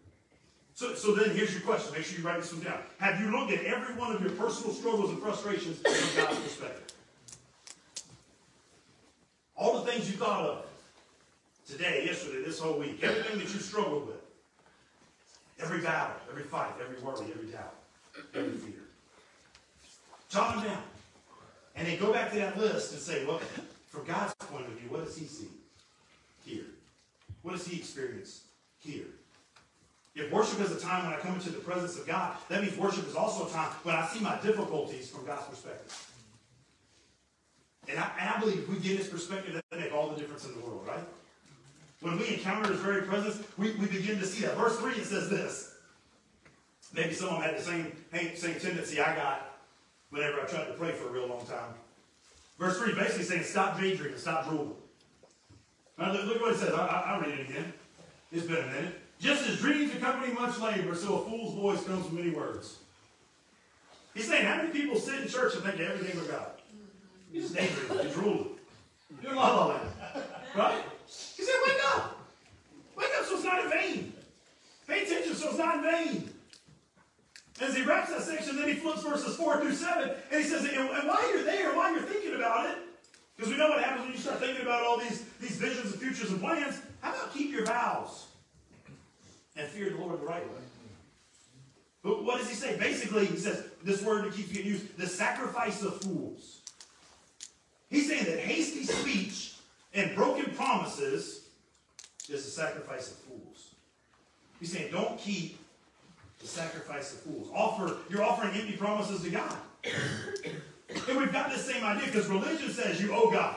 So, so then here's your question. Make sure you write this one down. Have you looked at every one of your personal struggles and frustrations from God's perspective? All the things you thought of today, yesterday, this whole week, everything that you struggled with, every battle, every fight, every worry, every doubt every fear. Jot them down. And then go back to that list and say, well, from God's point of view, what does he see? Here. What does he experience? Here. If worship is a time when I come into the presence of God, that means worship is also a time when I see my difficulties from God's perspective. And I, and I believe we get his perspective, that make all the difference in the world, right? When we encounter his very presence, we, we begin to see that. Verse 3, it says this. Maybe some of them had the same, same tendency I got whenever I tried to pray for a real long time. Verse 3 basically saying, stop daydreaming, stop drooling. Look, look what it says. I, will read it again. It's been a minute. Just as dreams accompany much labor, so a fool's voice comes from many words. He's saying, how many people sit in church and think everything with God? You just daydreaming, you're drooling. You're la la land. Right? He said, wake up. Wake up so it's not in vain. Pay attention so it's not in vain. As he wraps that section, then he flips verses 4 through 7, and he says, and while you're there, while you're thinking about it, because we know what happens when you start thinking about all these, these visions and futures and plans, how about keep your vows and fear the Lord the right way? But what does he say? Basically, he says, this word that keeps getting used, the sacrifice of fools. He's saying that hasty speech and broken promises is the sacrifice of fools. He's saying, don't keep the sacrifice of fools. Offer, you're offering empty promises to God. and we've got this same idea because religion says you owe God.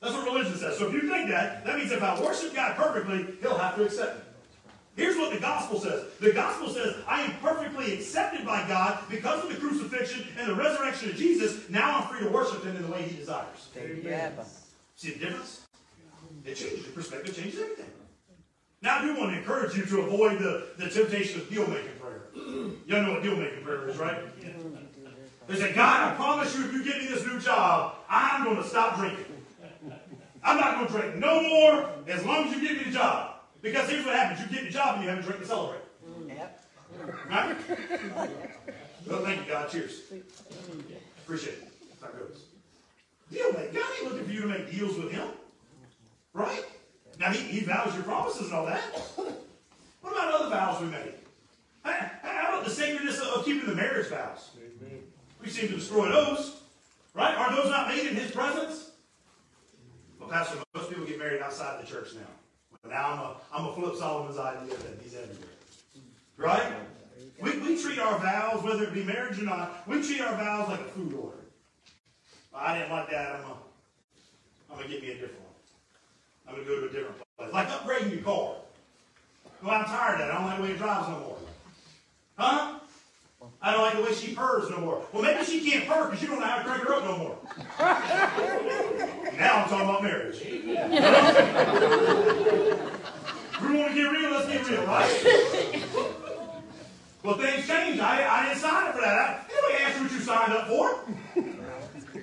That's what religion says. So if you think that, that means if I worship God perfectly, He'll have to accept me. Here's what the gospel says. The gospel says, I am perfectly accepted by God because of the crucifixion and the resurrection of Jesus. Now I'm free to worship him in the way he desires. See the difference? It changes your perspective, changes everything. Now, I do want to encourage you to avoid the, the temptation of deal making prayer. You all know what deal making prayer is, right? They say, God, I promise you, if you give me this new job, I'm going to stop drinking. I'm not going to drink no more as long as you give me the job. Because here's what happens you get the job and you have a drink to celebrate. Yep. Right? well, thank you, God. Cheers. Appreciate it. That goes. Make. God ain't looking for you to make deals with Him. Right? Now, He, he vows your promises and all that. What about other vows we make? How about the sacredness of keeping the marriage vows? We seem to destroy those. Right? Are those not made in His presence? Well, Pastor, most people get married outside the church now. But now I'm a, I'm a flip Solomon's idea that he's everywhere. Right? We, we treat our vows, whether it be marriage or not, we treat our vows like a food order. I didn't like that. I'm gonna, I'm gonna get me a different one. I'm going to go to a different place. Like upgrading your car. Well, I'm tired of that. I don't like the way it drives no more. Huh? I don't like the way she purrs no more. Well, maybe she can't purr because you don't know how to crank her up no more. now I'm talking about marriage. we want to get real, let's get real, right? well, things change. I, I didn't sign up for that. I, anybody asked what you signed up for?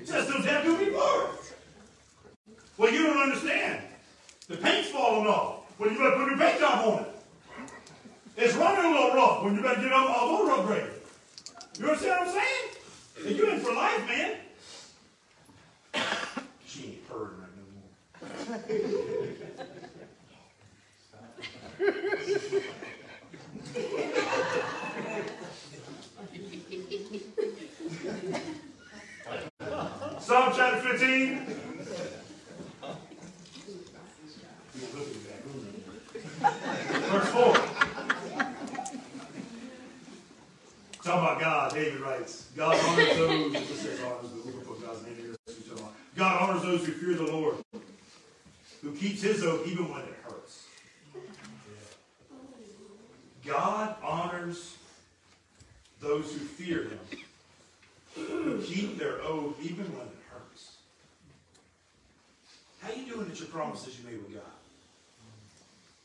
Those have to be blurred. Well, you don't understand. The paint's falling off. Well, you better put new paint job on it. It's running a little rough when you better get up a motor upgrade. You understand what I'm saying? And you're in for life, man. she ain't purring right no more. Psalm chapter 15. Verse 4. Talking about God, David writes, God honors those. God honors those who fear the Lord, who keeps his oath even when it hurts. God honors those who fear him, who keep their oath even when it. How you doing at your promises you made with God?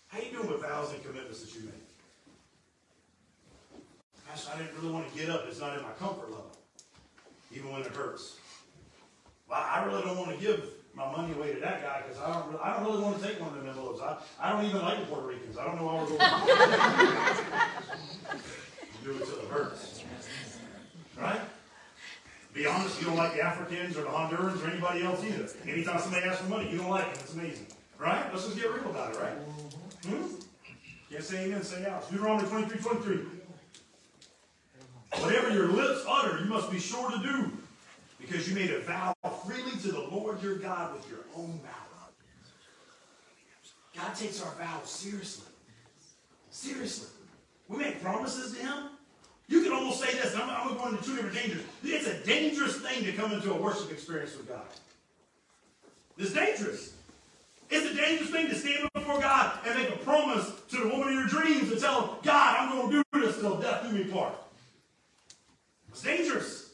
How you doing with vows and commitments that you made? Gosh, I didn't really want to get up. It's not in my comfort level, even when it hurts. Well, I really don't want to give my money away to that guy because I don't. Really, I don't really want to take one of them envelopes. I, I don't even like the Puerto Ricans. I don't know why we're going. To do it till it hurts, right? Be honest, you don't like the Africans or the Hondurans or anybody else either. Anytime somebody asks for money, you don't like it. It's amazing, right? Let's just get real about it, right? Hmm? Can't say amen, say out. Deuteronomy 23, 23. Whatever your lips utter, you must be sure to do, because you made a vow freely to the Lord your God with your own mouth. God takes our vows seriously. Seriously. We make promises to Him. You can almost say this, I'm, I'm going into two different dangers. It's a dangerous thing to come into a worship experience with God. It's dangerous. It's a dangerous thing to stand before God and make a promise to the woman of your dreams and tell God, I'm going to do this till death do me part. It's dangerous.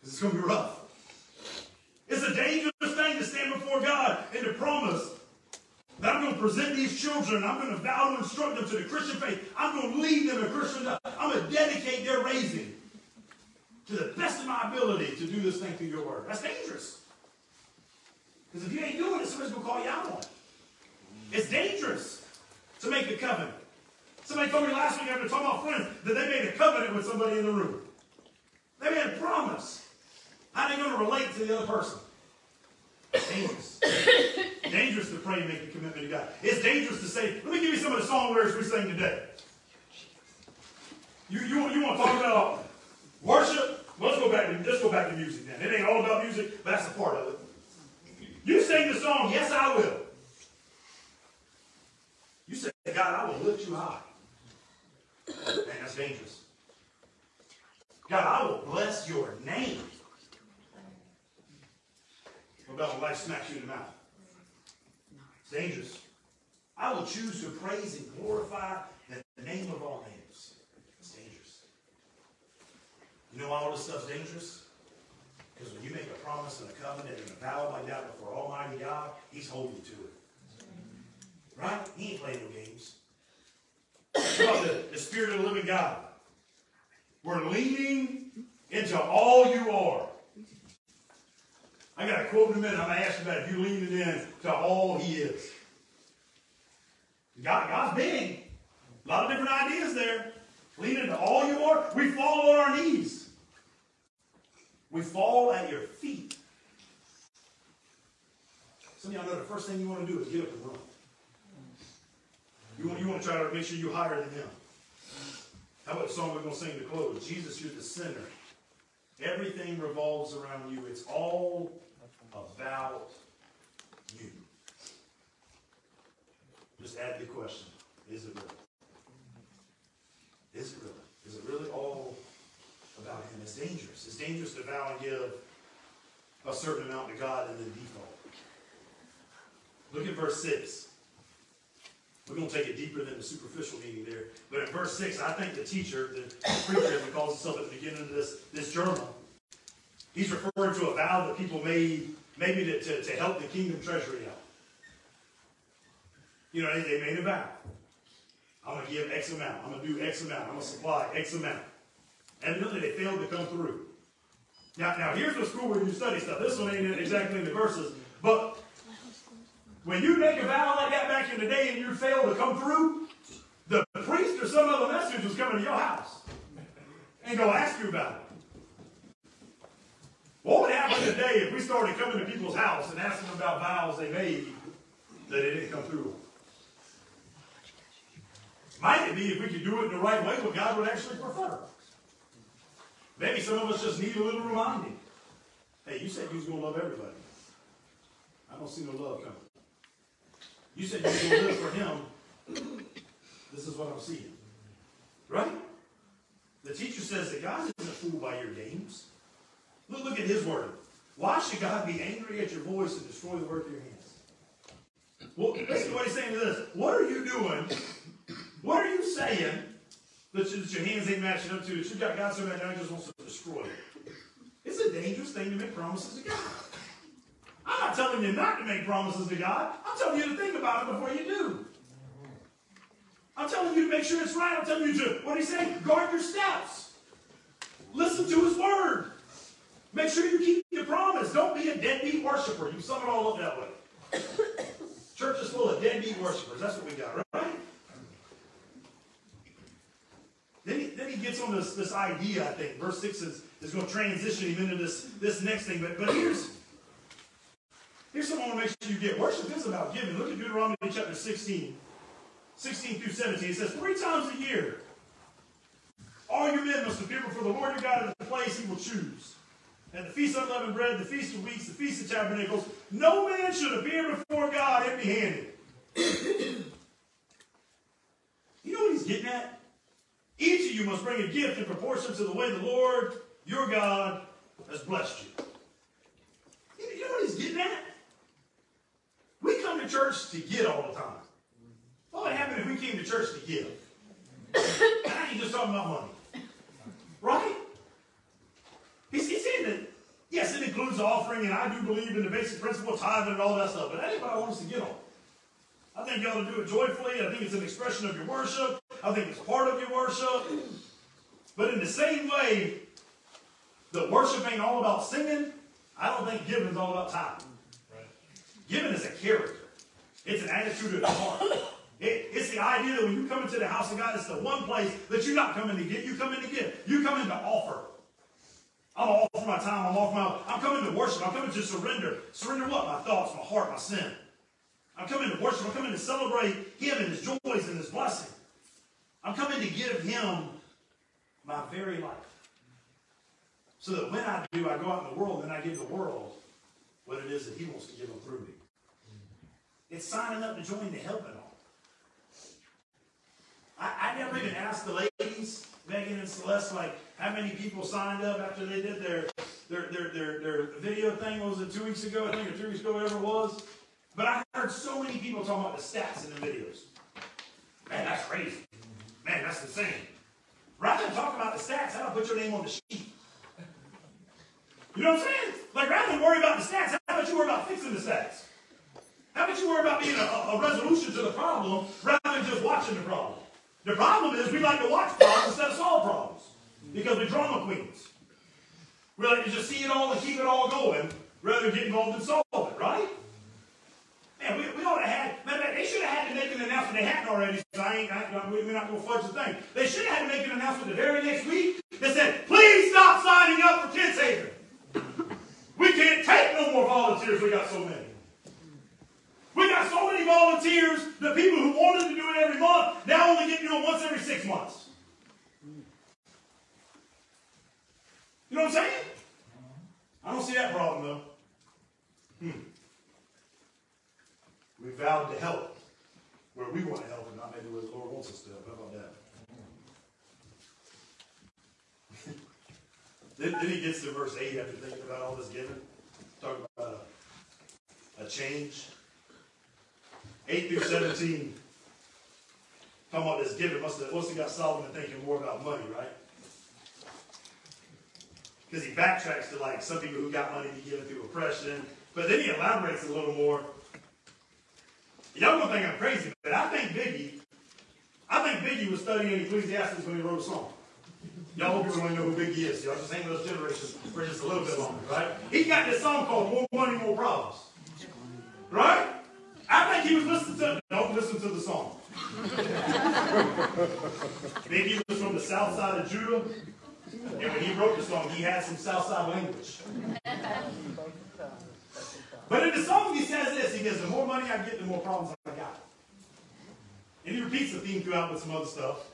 Because it's going to be rough. It's a dangerous thing to stand before God and to promise that I'm going to present these children. I'm going to vow to instruct them to the Christian faith. I'm going to lead them to Christian. I'm going to dedicate their raising to the best of my ability to do this thing through your word. That's dangerous. Because if you ain't doing it, somebody's going to call you out on it. It's dangerous to make a covenant. Somebody told me last week after talking about friends that they made a covenant with somebody in the room. They made a promise. How are they going to relate to the other person? Dangerous. dangerous to pray and make a commitment to God. It's dangerous to say, let me give you some of the song lyrics we sing today. You, you, you want to talk about worship? Well, let's go back to let's go back to music then. It ain't all about music, but that's a part of it. You sing the song, Yes I Will. You say, God, I will lift you high. Man, that's dangerous. God, I will bless your name. About life smacks you in the mouth? It's dangerous. I will choose to praise and glorify the name of all names. It's dangerous. You know why all this stuff's dangerous? Because when you make a promise and a covenant and a vow like that before Almighty God, He's holding to it. Right? He ain't playing no games. The, the Spirit of the living God. We're leaning into all you are. I got a quote in a minute. I'm going to ask you about if you leaning in to all He is. God, God's big. A lot of different ideas there. Leaning to all you are. We fall on our knees. We fall at your feet. Some of y'all know the first thing you want to do is get up and run. You want, you want to try to make sure you're higher than him. How about the song we're going to sing to close? Jesus, you're the center. Everything revolves around you. It's all about you. Just add the question. Is it really? Is it really? Is it really all about him? It's dangerous. It's dangerous to vow and give a certain amount to God and then default. Look at verse 6. We're going to take it deeper than the superficial meaning there. But in verse 6, I think the teacher, the preacher, as he calls himself at the beginning of this, this journal, he's referring to a vow that people made maybe to, to, to help the kingdom treasury out. You know, they, they made a vow. I'm going to give X amount. I'm going to do X amount. I'm going to supply X amount. Evidently, they failed to come through. Now, now here's what's cool when you study stuff. This one ain't exactly in the verses, but when you make a vow like that back in the day and you fail to come through, the priest or some other messenger was coming to your house and go ask you about it. What would happen today if we started coming to people's house and asking them about vows they made that they didn't come through Might it be if we could do it in the right way, what God would actually prefer? Maybe some of us just need a little reminding. Hey, you said you was going to love everybody. I don't see no love coming. You said you were going to live for him. This is what I'm seeing. Right? The teacher says that God isn't fooled by your games. Look, look at his word. Why should God be angry at your voice and destroy the work of your hands? Well, basically what he's saying is this. What are you doing? What are you saying that, that your hands ain't matching up to? That you got God so bad now he just wants to destroy it. It's a dangerous thing to make promises to God. I'm not telling you not to make promises to God. I'm telling you to think about it before you do. I'm telling you to make sure it's right. I'm telling you to, what he say? Guard your steps. Listen to his word. Make sure you keep your promise. Don't be a deadbeat worshiper. You sum it all up that way. Church is full of deadbeat worshipers. That's what we got, right? Then he, then he gets on this, this idea, I think. Verse 6 is, is going to transition him into this, this next thing. But, but here's, here's something I want to make sure you get. Worship is about giving. Look at Deuteronomy chapter 16. 16 through 17. It says, Three times a year, all your men must appear before the Lord your God at the place he will choose. And the feast of unleavened bread, the feast of weeks, the feast of tabernacles, no man should appear before God empty handed. you know what he's getting at? Each of you must bring a gift in proportion to the way the Lord your God has blessed you. You know what he's getting at? We come to church to get all the time. What would happen if we came to church to give? I ain't just talking about money. Right? He's, he's saying that, yes, it includes the offering, and I do believe in the basic principle of tithing and all that stuff, but that ain't what I want us to get on. I think you ought to do it joyfully. I think it's an expression of your worship. I think it's part of your worship. But in the same way that worship ain't all about singing, I don't think giving is all about tithing. Right. Giving is a character. It's an attitude of the heart. It, it's the idea that when you come into the house of God, it's the one place that you're not coming to get. You come in to give. You come in to offer. I'm for my time. I'm for my. I'm coming to worship. I'm coming to surrender. Surrender what? My thoughts, my heart, my sin. I'm coming to worship. I'm coming to celebrate Him and His joys and His blessing. I'm coming to give Him my very life. So that when I do, I go out in the world and I give the world what it is that He wants to give them through me. It's signing up to join the helping all. I, I never even asked the ladies, Megan and Celeste, like how many people signed up after they did their their their their, their video thing. What was it two weeks ago? I think or three weeks ago, whatever it was. But I heard so many people talking about the stats in the videos. Man, that's crazy. Man, that's insane. Rather than talk about the stats, how about put your name on the sheet? You know what I'm saying? Like, rather than worry about the stats, how about you worry about fixing the stats? How about you worry about being a, a resolution to the problem rather than just watching the problem? The problem is we like to watch problems instead of solve problems because we're drama queens. We like to just see it all and keep it all going rather than get involved and solve it, right? Man, we, we ought to have, man, they should have had to make an announcement. They hadn't already, so I ain't, I, we're not going to fudge the thing. They should have had to make an announcement the very next week that said, please stop signing up for Kids Haven. We can't take no more volunteers. We got so many. We got so many volunteers, the people who wanted to do it every month now only get to do it once every six months. You know what I'm saying? I don't see that problem though. Hmm. We vowed to help where we want to help and not maybe where the Lord wants us to help. How about that? then, then he gets to verse 8 after thinking about all this giving. Talking about a, a change. 8 through 17. Talking about this giving. Must have, must have got Solomon thinking more about money, right? Because he backtracks to like some people who got money to give through oppression. But then he elaborates a little more. Y'all gonna think I'm crazy, but I think Biggie, I think Biggie was studying Ecclesiastes when he wrote a song. Y'all hope you want know who Biggie is. Y'all just hang those generations for just a little bit longer, right? He got this song called More Money, More Problems. Right? I think he was listening to, don't listen to the song. He was from the south side of Judah, and when he wrote the song, he had some south side language. But in the song, he says this. He goes, the more money I get, the more problems I got. And he repeats the theme throughout with some other stuff.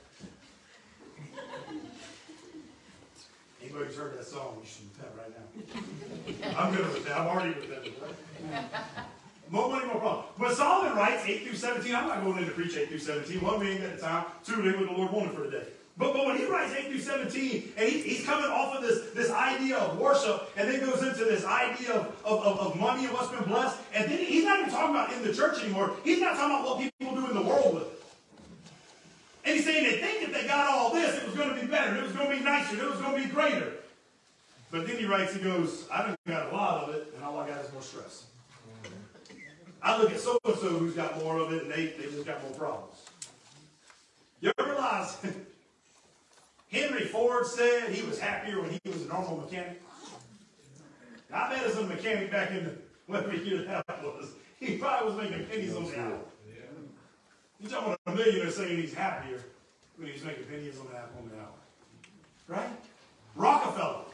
Anybody who's heard that song, you should repent right now. I'm going to repent. I'm already repenting. Right? More money, more problems. But Solomon writes 8 through 17. I'm not going in to preach 8 through 17. One, ain't got the time. Two, they what the Lord wanted for today. But, but when he writes 8 through 17, and he, he's coming off of this, this idea of worship, and then goes into this idea of, of, of, of money and what's been blessed, and then he's not even talking about in the church anymore. He's not talking about what people do in the world with it. And he's saying they think if they got all this, it was going to be better, it was going to be nicer, it was going to be greater. But then he writes, he goes, I don't got a lot of it, and all I got is more stress. I look at so and so who's got more of it, and they, they just got more problems. You ever realize Henry Ford said he was happier when he was a normal mechanic? I bet as a mechanic back in the whatever year that was, he probably was making pennies on the hour. You talking about a millionaire saying he's happier when he's making pennies on the hour, right? Rockefeller.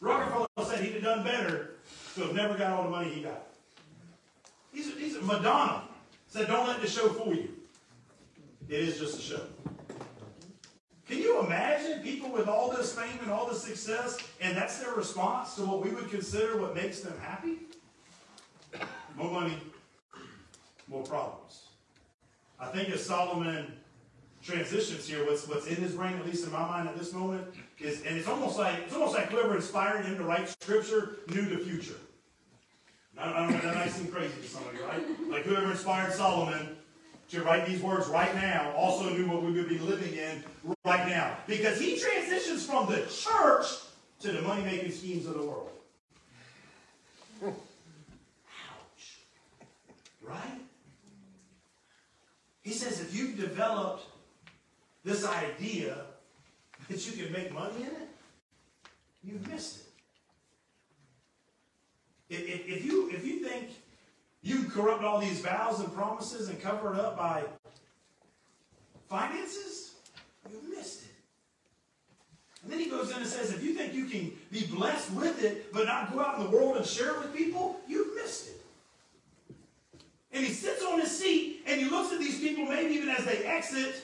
Rockefeller said he'd have done better to have never got all the money he got. He's, he's Madonna said, "Don't let the show fool you. It is just a show." Can you imagine people with all this fame and all this success, and that's their response to what we would consider what makes them happy? More money, more problems. I think as Solomon transitions here, what's what's in his brain, at least in my mind at this moment, is and it's almost like it's almost like whoever inspired him to write scripture knew the future. I don't know, that might seem crazy to some of you, right? Like whoever inspired Solomon to write these words right now also knew what we would be living in right now. Because he transitions from the church to the money making schemes of the world. Ouch. Right? He says if you've developed this idea that you can make money in it, you've missed it. If, if, if you if you think you corrupt all these vows and promises and cover it up by finances, you've missed it. And then he goes in and says, if you think you can be blessed with it, but not go out in the world and share it with people, you've missed it. And he sits on his seat and he looks at these people, maybe even as they exit,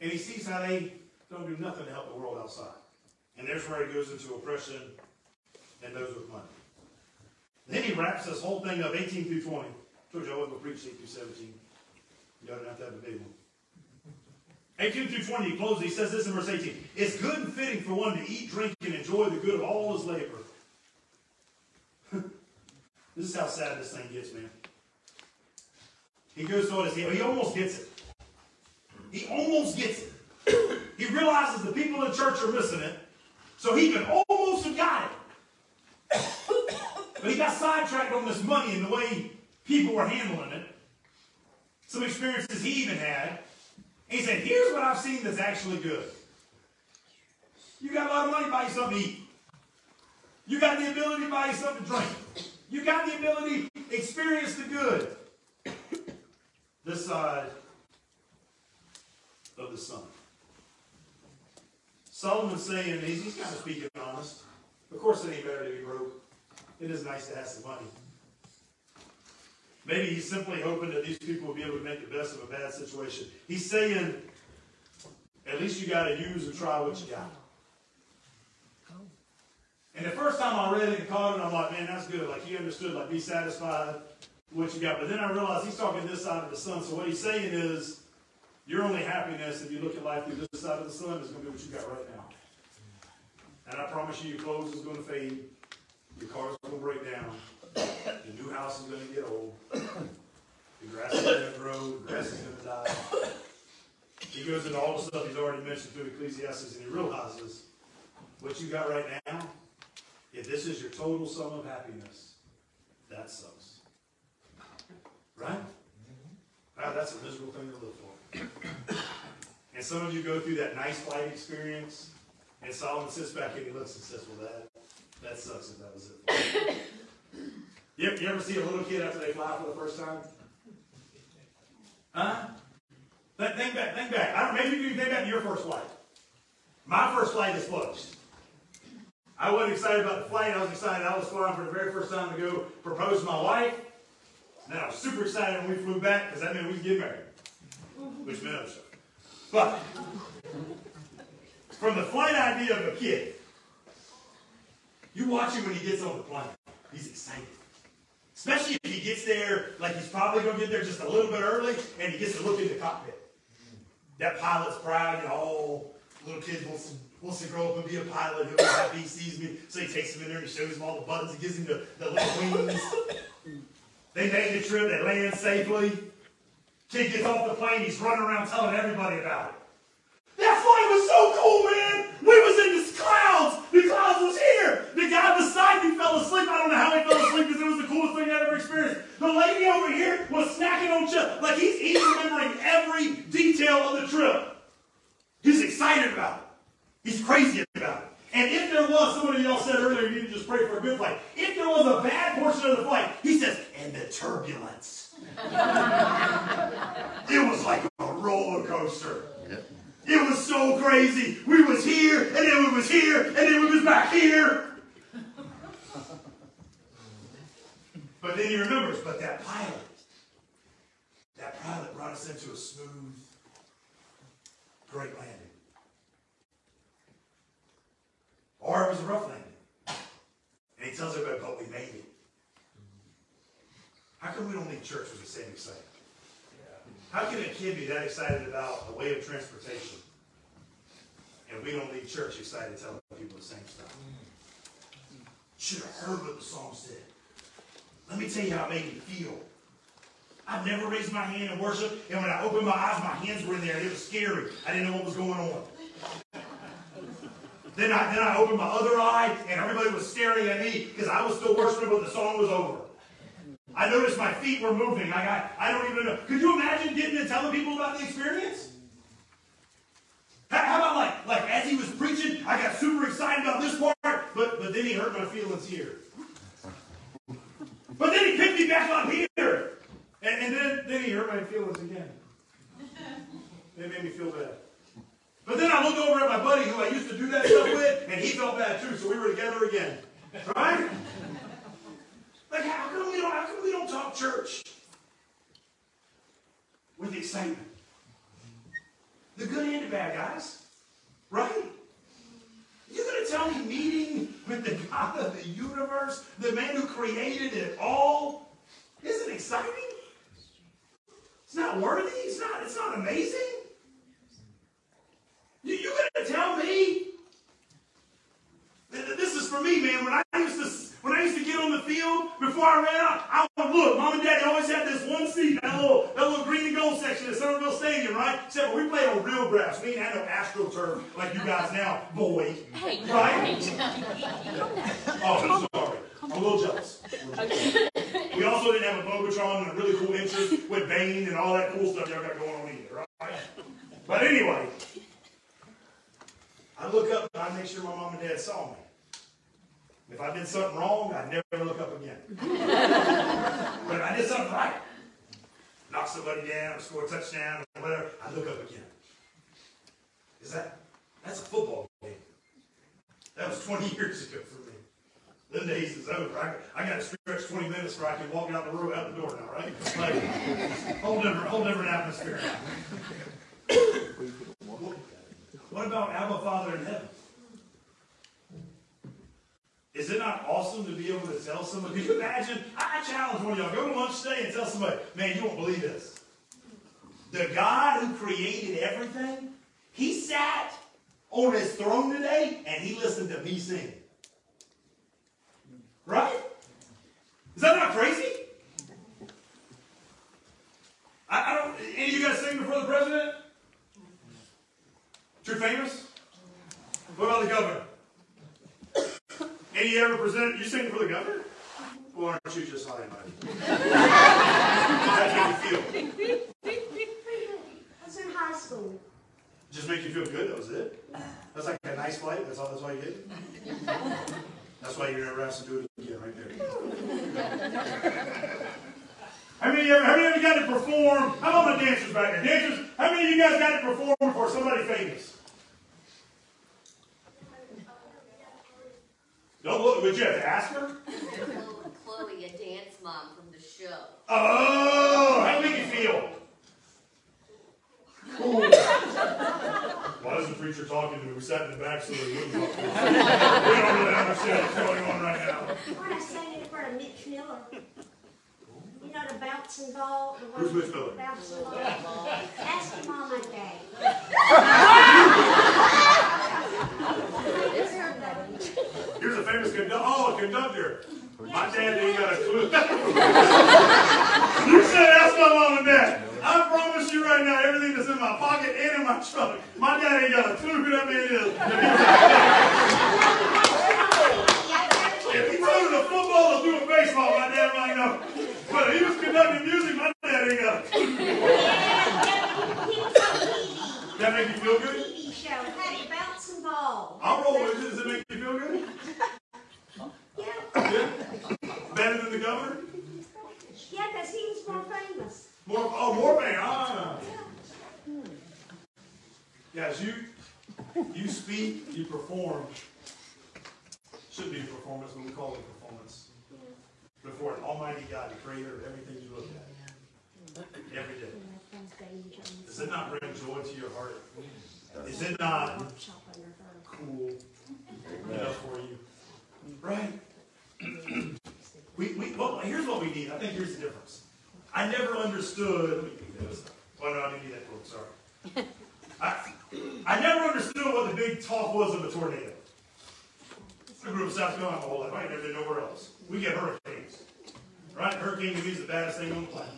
and he sees how they don't do nothing to help the world outside. And there's where he goes into oppression and those with money. Then he wraps this whole thing up, 18 through 20. I told you I wasn't going to preach 8 through 17. You don't have to have a big one. 18 through 20, he closes, he says this in verse 18. It's good and fitting for one to eat, drink, and enjoy the good of all his labor. This is how sad this thing gets, man. He goes to what is he? He almost gets it. He almost gets it. He realizes the people in the church are missing it, so he can almost have got it. But he got sidetracked on this money and the way people were handling it. Some experiences he even had. And he said, Here's what I've seen that's actually good. You got a lot of money, buy you something to eat. You got the ability to buy you something to drink. You got the ability to experience the good. This side of the sun. Solomon's saying, he's, he's kind of speaking honest. Of course, it ain't better to be broke. It is nice to have some money. Maybe he's simply hoping that these people will be able to make the best of a bad situation. He's saying, at least you got to use and try what you got. And the first time I read it and caught it, I'm like, man, that's good. Like he understood, like be satisfied with what you got. But then I realized he's talking this side of the sun. So what he's saying is, your only happiness, if you look at life through this side of the sun, is going to be what you got right now. And I promise you, your clothes is going to fade, your car's going to break down, your new house is going to get old, the grass is going to grow, the grass is going to die. He goes into all the stuff he's already mentioned through Ecclesiastes, and he realizes what you got right now if this is your total sum of happiness, that sucks. Right? Mm-hmm. Wow, that's a miserable thing to live for. and some of you go through that nice flight experience, and Solomon sits back and he looks and says, Well, that, that sucks if that was it. you, ever, you ever see a little kid after they fly for the first time? Huh? Think back, think back. I don't, maybe you think back to your first flight. My first flight is closed. I wasn't excited about the flight. I was excited I was flying for the very first time to go propose to my wife. And then I was super excited when we flew back because that meant we could get married. Which meant other stuff. But from the flight idea of a kid, you watch him when he gets on the plane. He's excited. Especially if he gets there, like he's probably going to get there just a little bit early, and he gets to look in the cockpit. That pilot's proud, you know, oh, little kid wants to wants to grow up and be a pilot. He'll be happy he sees me. So he takes him in there and shows him all the buttons. He gives him the, the little wings. they make the trip. They land safely. Kid gets off the plane. He's running around telling everybody about it. That flight was so cool, man. We was in the clouds. Was here. The guy beside me fell asleep. I don't know how he fell asleep because it was the coolest thing I'd ever experienced. The lady over here was snacking on chips. Like he's, he's remembering every detail of the trip. He's excited about it. He's crazy about it. And if there was, somebody y'all said earlier, you need to just pray for a good flight. If there was a bad portion of the flight, he says, and the turbulence. it was like a roller coaster. It was so crazy. We was here, and then we was here, and then we was back here. but then he remembers, but that pilot, that pilot brought us into a smooth, great landing. Or it was a rough landing. And he tells everybody, but we made it. How come we don't leave church with the same excitement? How can a kid be that excited about a way of transportation and we don't leave church excited telling people the same stuff? Should have heard what the song said. Let me tell you how it made me feel. I've never raised my hand in worship, and when I opened my eyes, my hands were in there, and it was scary. I didn't know what was going on. Then I, then I opened my other eye, and everybody was staring at me because I was still worshiping, but the song was over. I noticed my feet were moving. Like I, I don't even know. Could you imagine getting and telling people about the experience? How about like, like as he was preaching, I got super excited about this part, but, but then he hurt my feelings here. But then he picked me back up here. And, and then, then he hurt my feelings again. It made me feel bad. But then I looked over at my buddy who I used to do that stuff with, and he felt bad too, so we were together again. Right? Like, how come we don't, how come we don't talk church? With excitement. The good and the bad, guys. Right? You're going to tell me meeting with the God of the universe, the man who created it all, isn't exciting? It's not worthy. It's not, it's not amazing. You, you gonna tell me? This is for me, man. When I used to when I used to get on the field before I ran out, I would look. Mom and Dad always had this one seat, that little, that little green and gold section at Somerville Stadium, right? Except we played on real grass. We ain't had no AstroTurf like you guys now, boy. Right? Oh, sorry. I'm a little jealous. We also didn't have a Bobotron and a really cool entrance with Bane and all that cool stuff y'all got going on either, right? But anyway, I look up and I make sure my mom and dad saw me. If I did something wrong, I'd never look up again. but if I did something right, knock somebody down or score a touchdown or whatever, I'd look up again. Is that that's a football game? That was 20 years ago for me. Them days is over. I, I got to stretch 20 minutes where I can walk out the room, out the door now, right? Like, whole different, whole different atmosphere. what about Abba Father in heaven? Is it not awesome to be able to tell somebody? Can you imagine? I challenge one of y'all. Go to lunch today and tell somebody, man, you won't believe this. The God who created everything, he sat on his throne today and he listened to me sing. Right? Is that not crazy? I, I don't. Any of you guys sing before the president? Too famous? What about the governor? Any ever presented? You sing for the governor? Or aren't you just high and mighty? That's how you feel. I was in high school. Just make you feel good. That was it. That's like a nice flight. That's all. That's why you get. That's why you never have to do it again, right there. How many, of you- how many of you got to perform? How about the dancers back there? Dancers, how many of you guys got to perform for somebody famous? Don't look, would you have to ask her? Chloe, a dance mom from the show. Oh, how did you feel? Why is the preacher talking to me? We sat in the back so we wouldn't talk. We don't really understand what's going on right now. When I sang in front of Mitch Miller. You know the bouncing ball? The one Who's Mitch Miller? Bouncing ball. Ask your mom and dad. Here's a famous conductor. Oh, a conductor. My dad ain't got a clue. you said ask my mom and dad. I promise you right now, everything that's in my pocket and in my trunk, my dad ain't got a clue who that man is. If he threw the football or threw a baseball, my dad might know. But he was conducting music, my dad ain't got a clue. He was on TV. That make you feel good? TV show. Had a bouncing ball. I'll roll with it. Does it make you feel good? Yeah, Yeah? Better than the governor? yeah, because he was more famous. More, oh, more man. Ah. Guys, you you speak, you perform. Should be a performance, but we call it performance. Before an almighty God, the creator of everything you look at. Every day. Does it not bring joy to your heart? Is it not cool enough for you? Right? we, we, well, here's what we need. I think here's the difference. I never understood. No, I didn't need that quote. Sorry. I, I never understood what the big talk was of a tornado. I grew up in South Carolina my whole life. I ain't never been nowhere else. We get hurricanes. Right? Hurricane to me is the baddest thing on the planet.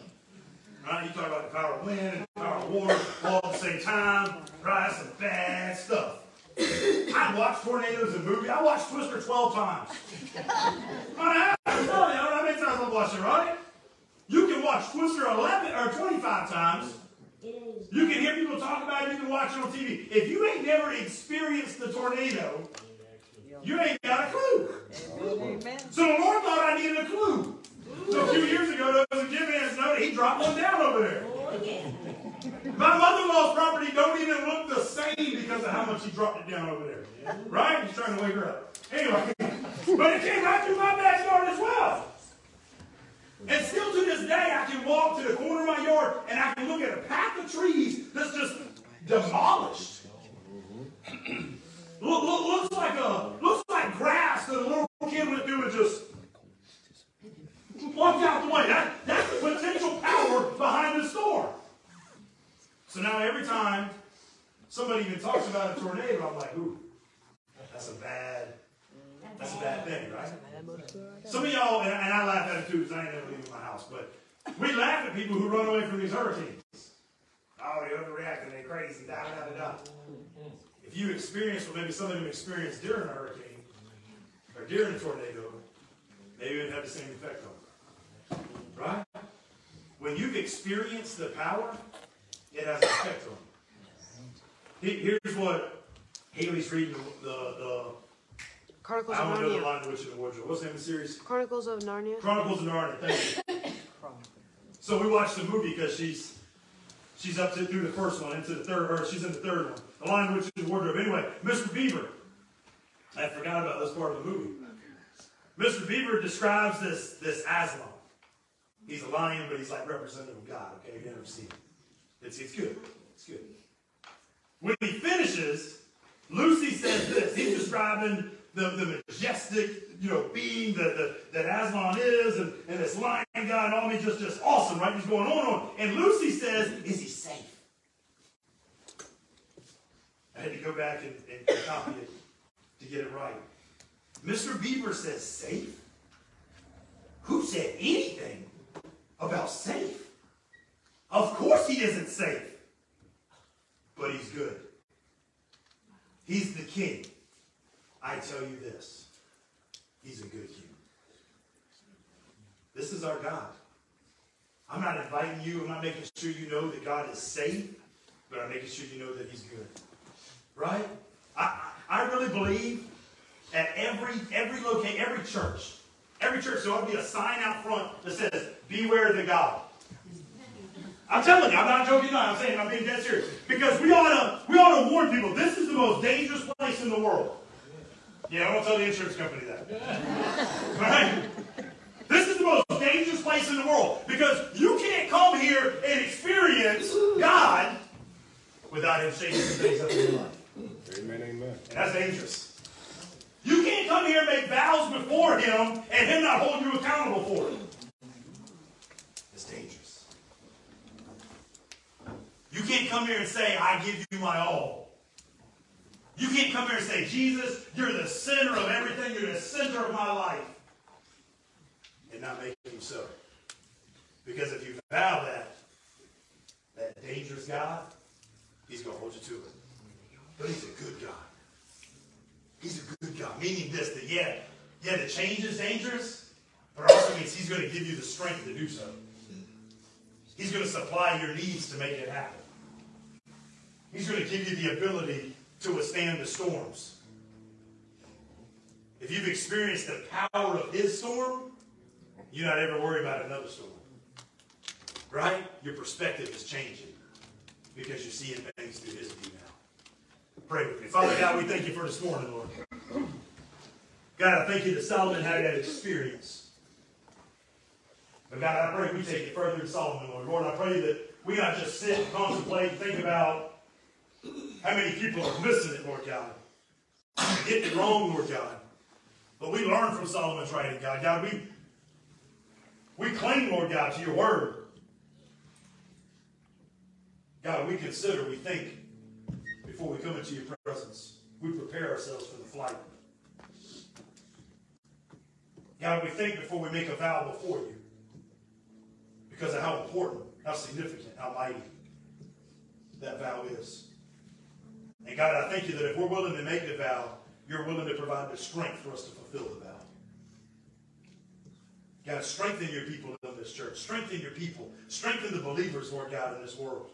Right? You talk about the power of wind and the power of water all at the same time. Right? That's some bad stuff. I watched tornadoes in movies. I watched Twister 12 times. I don't how many times I've watched it, right? You can watch Twister 11 or 25 times. You can hear people talk about it. You can watch it on TV. If you ain't never experienced the tornado, you ain't got a clue. So the Lord thought I needed a clue. So a few years ago, there was a Vance note. He dropped one down over there. Oh, yeah. My mother-in-law's property don't even look the same because of how much he dropped it down over there. Right? He's trying to wake her up. Anyway, but it came right through my backyard as well. And still to this day, I can walk to the corner of my yard and I can look at a path of trees that's just demolished. Look, look, looks like a looks like grass that a little kid went through and just walked out the way. That, that's the potential power behind the storm. So now every time somebody even talks about a tornado, I'm like, ooh, that's a bad, That's a bad thing, right? Some of y'all, and, I laugh at it too, because I ain't never leaving my house, but we laugh at people who run away from these hurricanes. Oh, they're overreacting, they're crazy, da da da da. If you experience what maybe some of them experienced during a hurricane or during a tornado, maybe it would have the same effect on them. Right? When you've experienced the power, it has an effect on you. Here's what Haley's reading the, the, Chronicles the of I don't know the Narnia. Lion, the Witch, and the Wardrobe. What's the name of the series? Chronicles of Narnia. Chronicles of Narnia. Thank you. So we watched the movie because she's she's up to through the first one into the third, or she's in the third one. The Lion, Witch, and the Wardrobe. Anyway, Mr. Beaver. I forgot about this part of the movie. Mr. Beaver describes this this Aslan. He's a lion, but he's like representative of God. Okay, you never seen it. It's it's good. It's good. When he finishes, Lucy says this. He's describing the, the majestic, you know, being that, that, that Aslan is, and, and this lion guy and all me just, just awesome, right? He's going on and on. And Lucy says, is he safe? I had to go back and, and copy it to get it right. Mr. Beaver says safe? Who said anything about safe? Of course he isn't safe. But he's good. He's the king. I tell you this. He's a good human. This is our God. I'm not inviting you, I'm not making sure you know that God is safe, but I'm making sure you know that he's good. Right? I, I really believe at every every location, every church, every church, there ought to be a sign out front that says, Beware the God. I'm telling you, I'm not joking. No, I'm saying I'm being dead serious. Because we ought to we ought to warn people. This is the most dangerous place in the world. Yeah, I won't tell the insurance company that. Right? This is the most dangerous place in the world because you can't come here and experience God without Him shaking some things up in your life. Amen, amen. And that's dangerous. You can't come here and make vows before Him and Him not hold you accountable for it. It's dangerous. You can't come here and say, I give you my all. You can't come here and say, Jesus, you're the center of everything, you're the center of my life. And not make him so. Because if you vow that, that dangerous God, he's going to hold you to it. But he's a good God. He's a good God. Meaning this, that yeah, yeah, the change is dangerous, but also means he's going to give you the strength to do so. He's going to supply your needs to make it happen. He's going to give you the ability to withstand the storms. If you've experienced the power of his storm, you're not ever worried about another storm. Right? Your perspective is changing because you're seeing things through his view now. Pray with me. Father God, we thank you for this morning, Lord. God, I thank you that Solomon had that experience. But God, I pray we take it further than Solomon, Lord. Lord, I pray that we not just sit and contemplate and think about how many people are missing it, Lord God. Getting it wrong, Lord God. But we learn from Solomon's writing, God. God, we, we cling, Lord God, to your word. God, we consider, we think before we come into your presence. We prepare ourselves for the flight. God, we think before we make a vow before you because of how important, how significant, how mighty that vow is. And God, I thank you that if we're willing to make the vow, you're willing to provide the strength for us to fulfill the vow. God, strengthen your people in this church. Strengthen your people. Strengthen the believers, Lord God, in this world.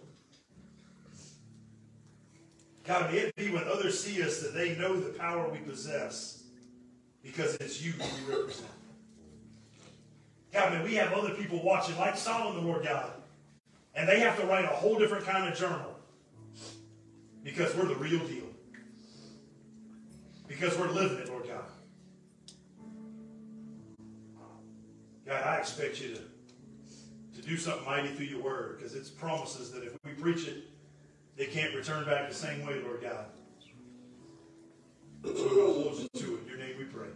God, may it be when others see us that they know the power we possess because it's you we represent. God, may we have other people watching like Solomon, Lord God, and they have to write a whole different kind of journal because we're the real deal. Because we're living it, Lord God. God, I expect you to, to do something mighty through your word because it's promises that if we preach it, they can't return back the same way, Lord God. So we're going to hold you to it. In your name we pray.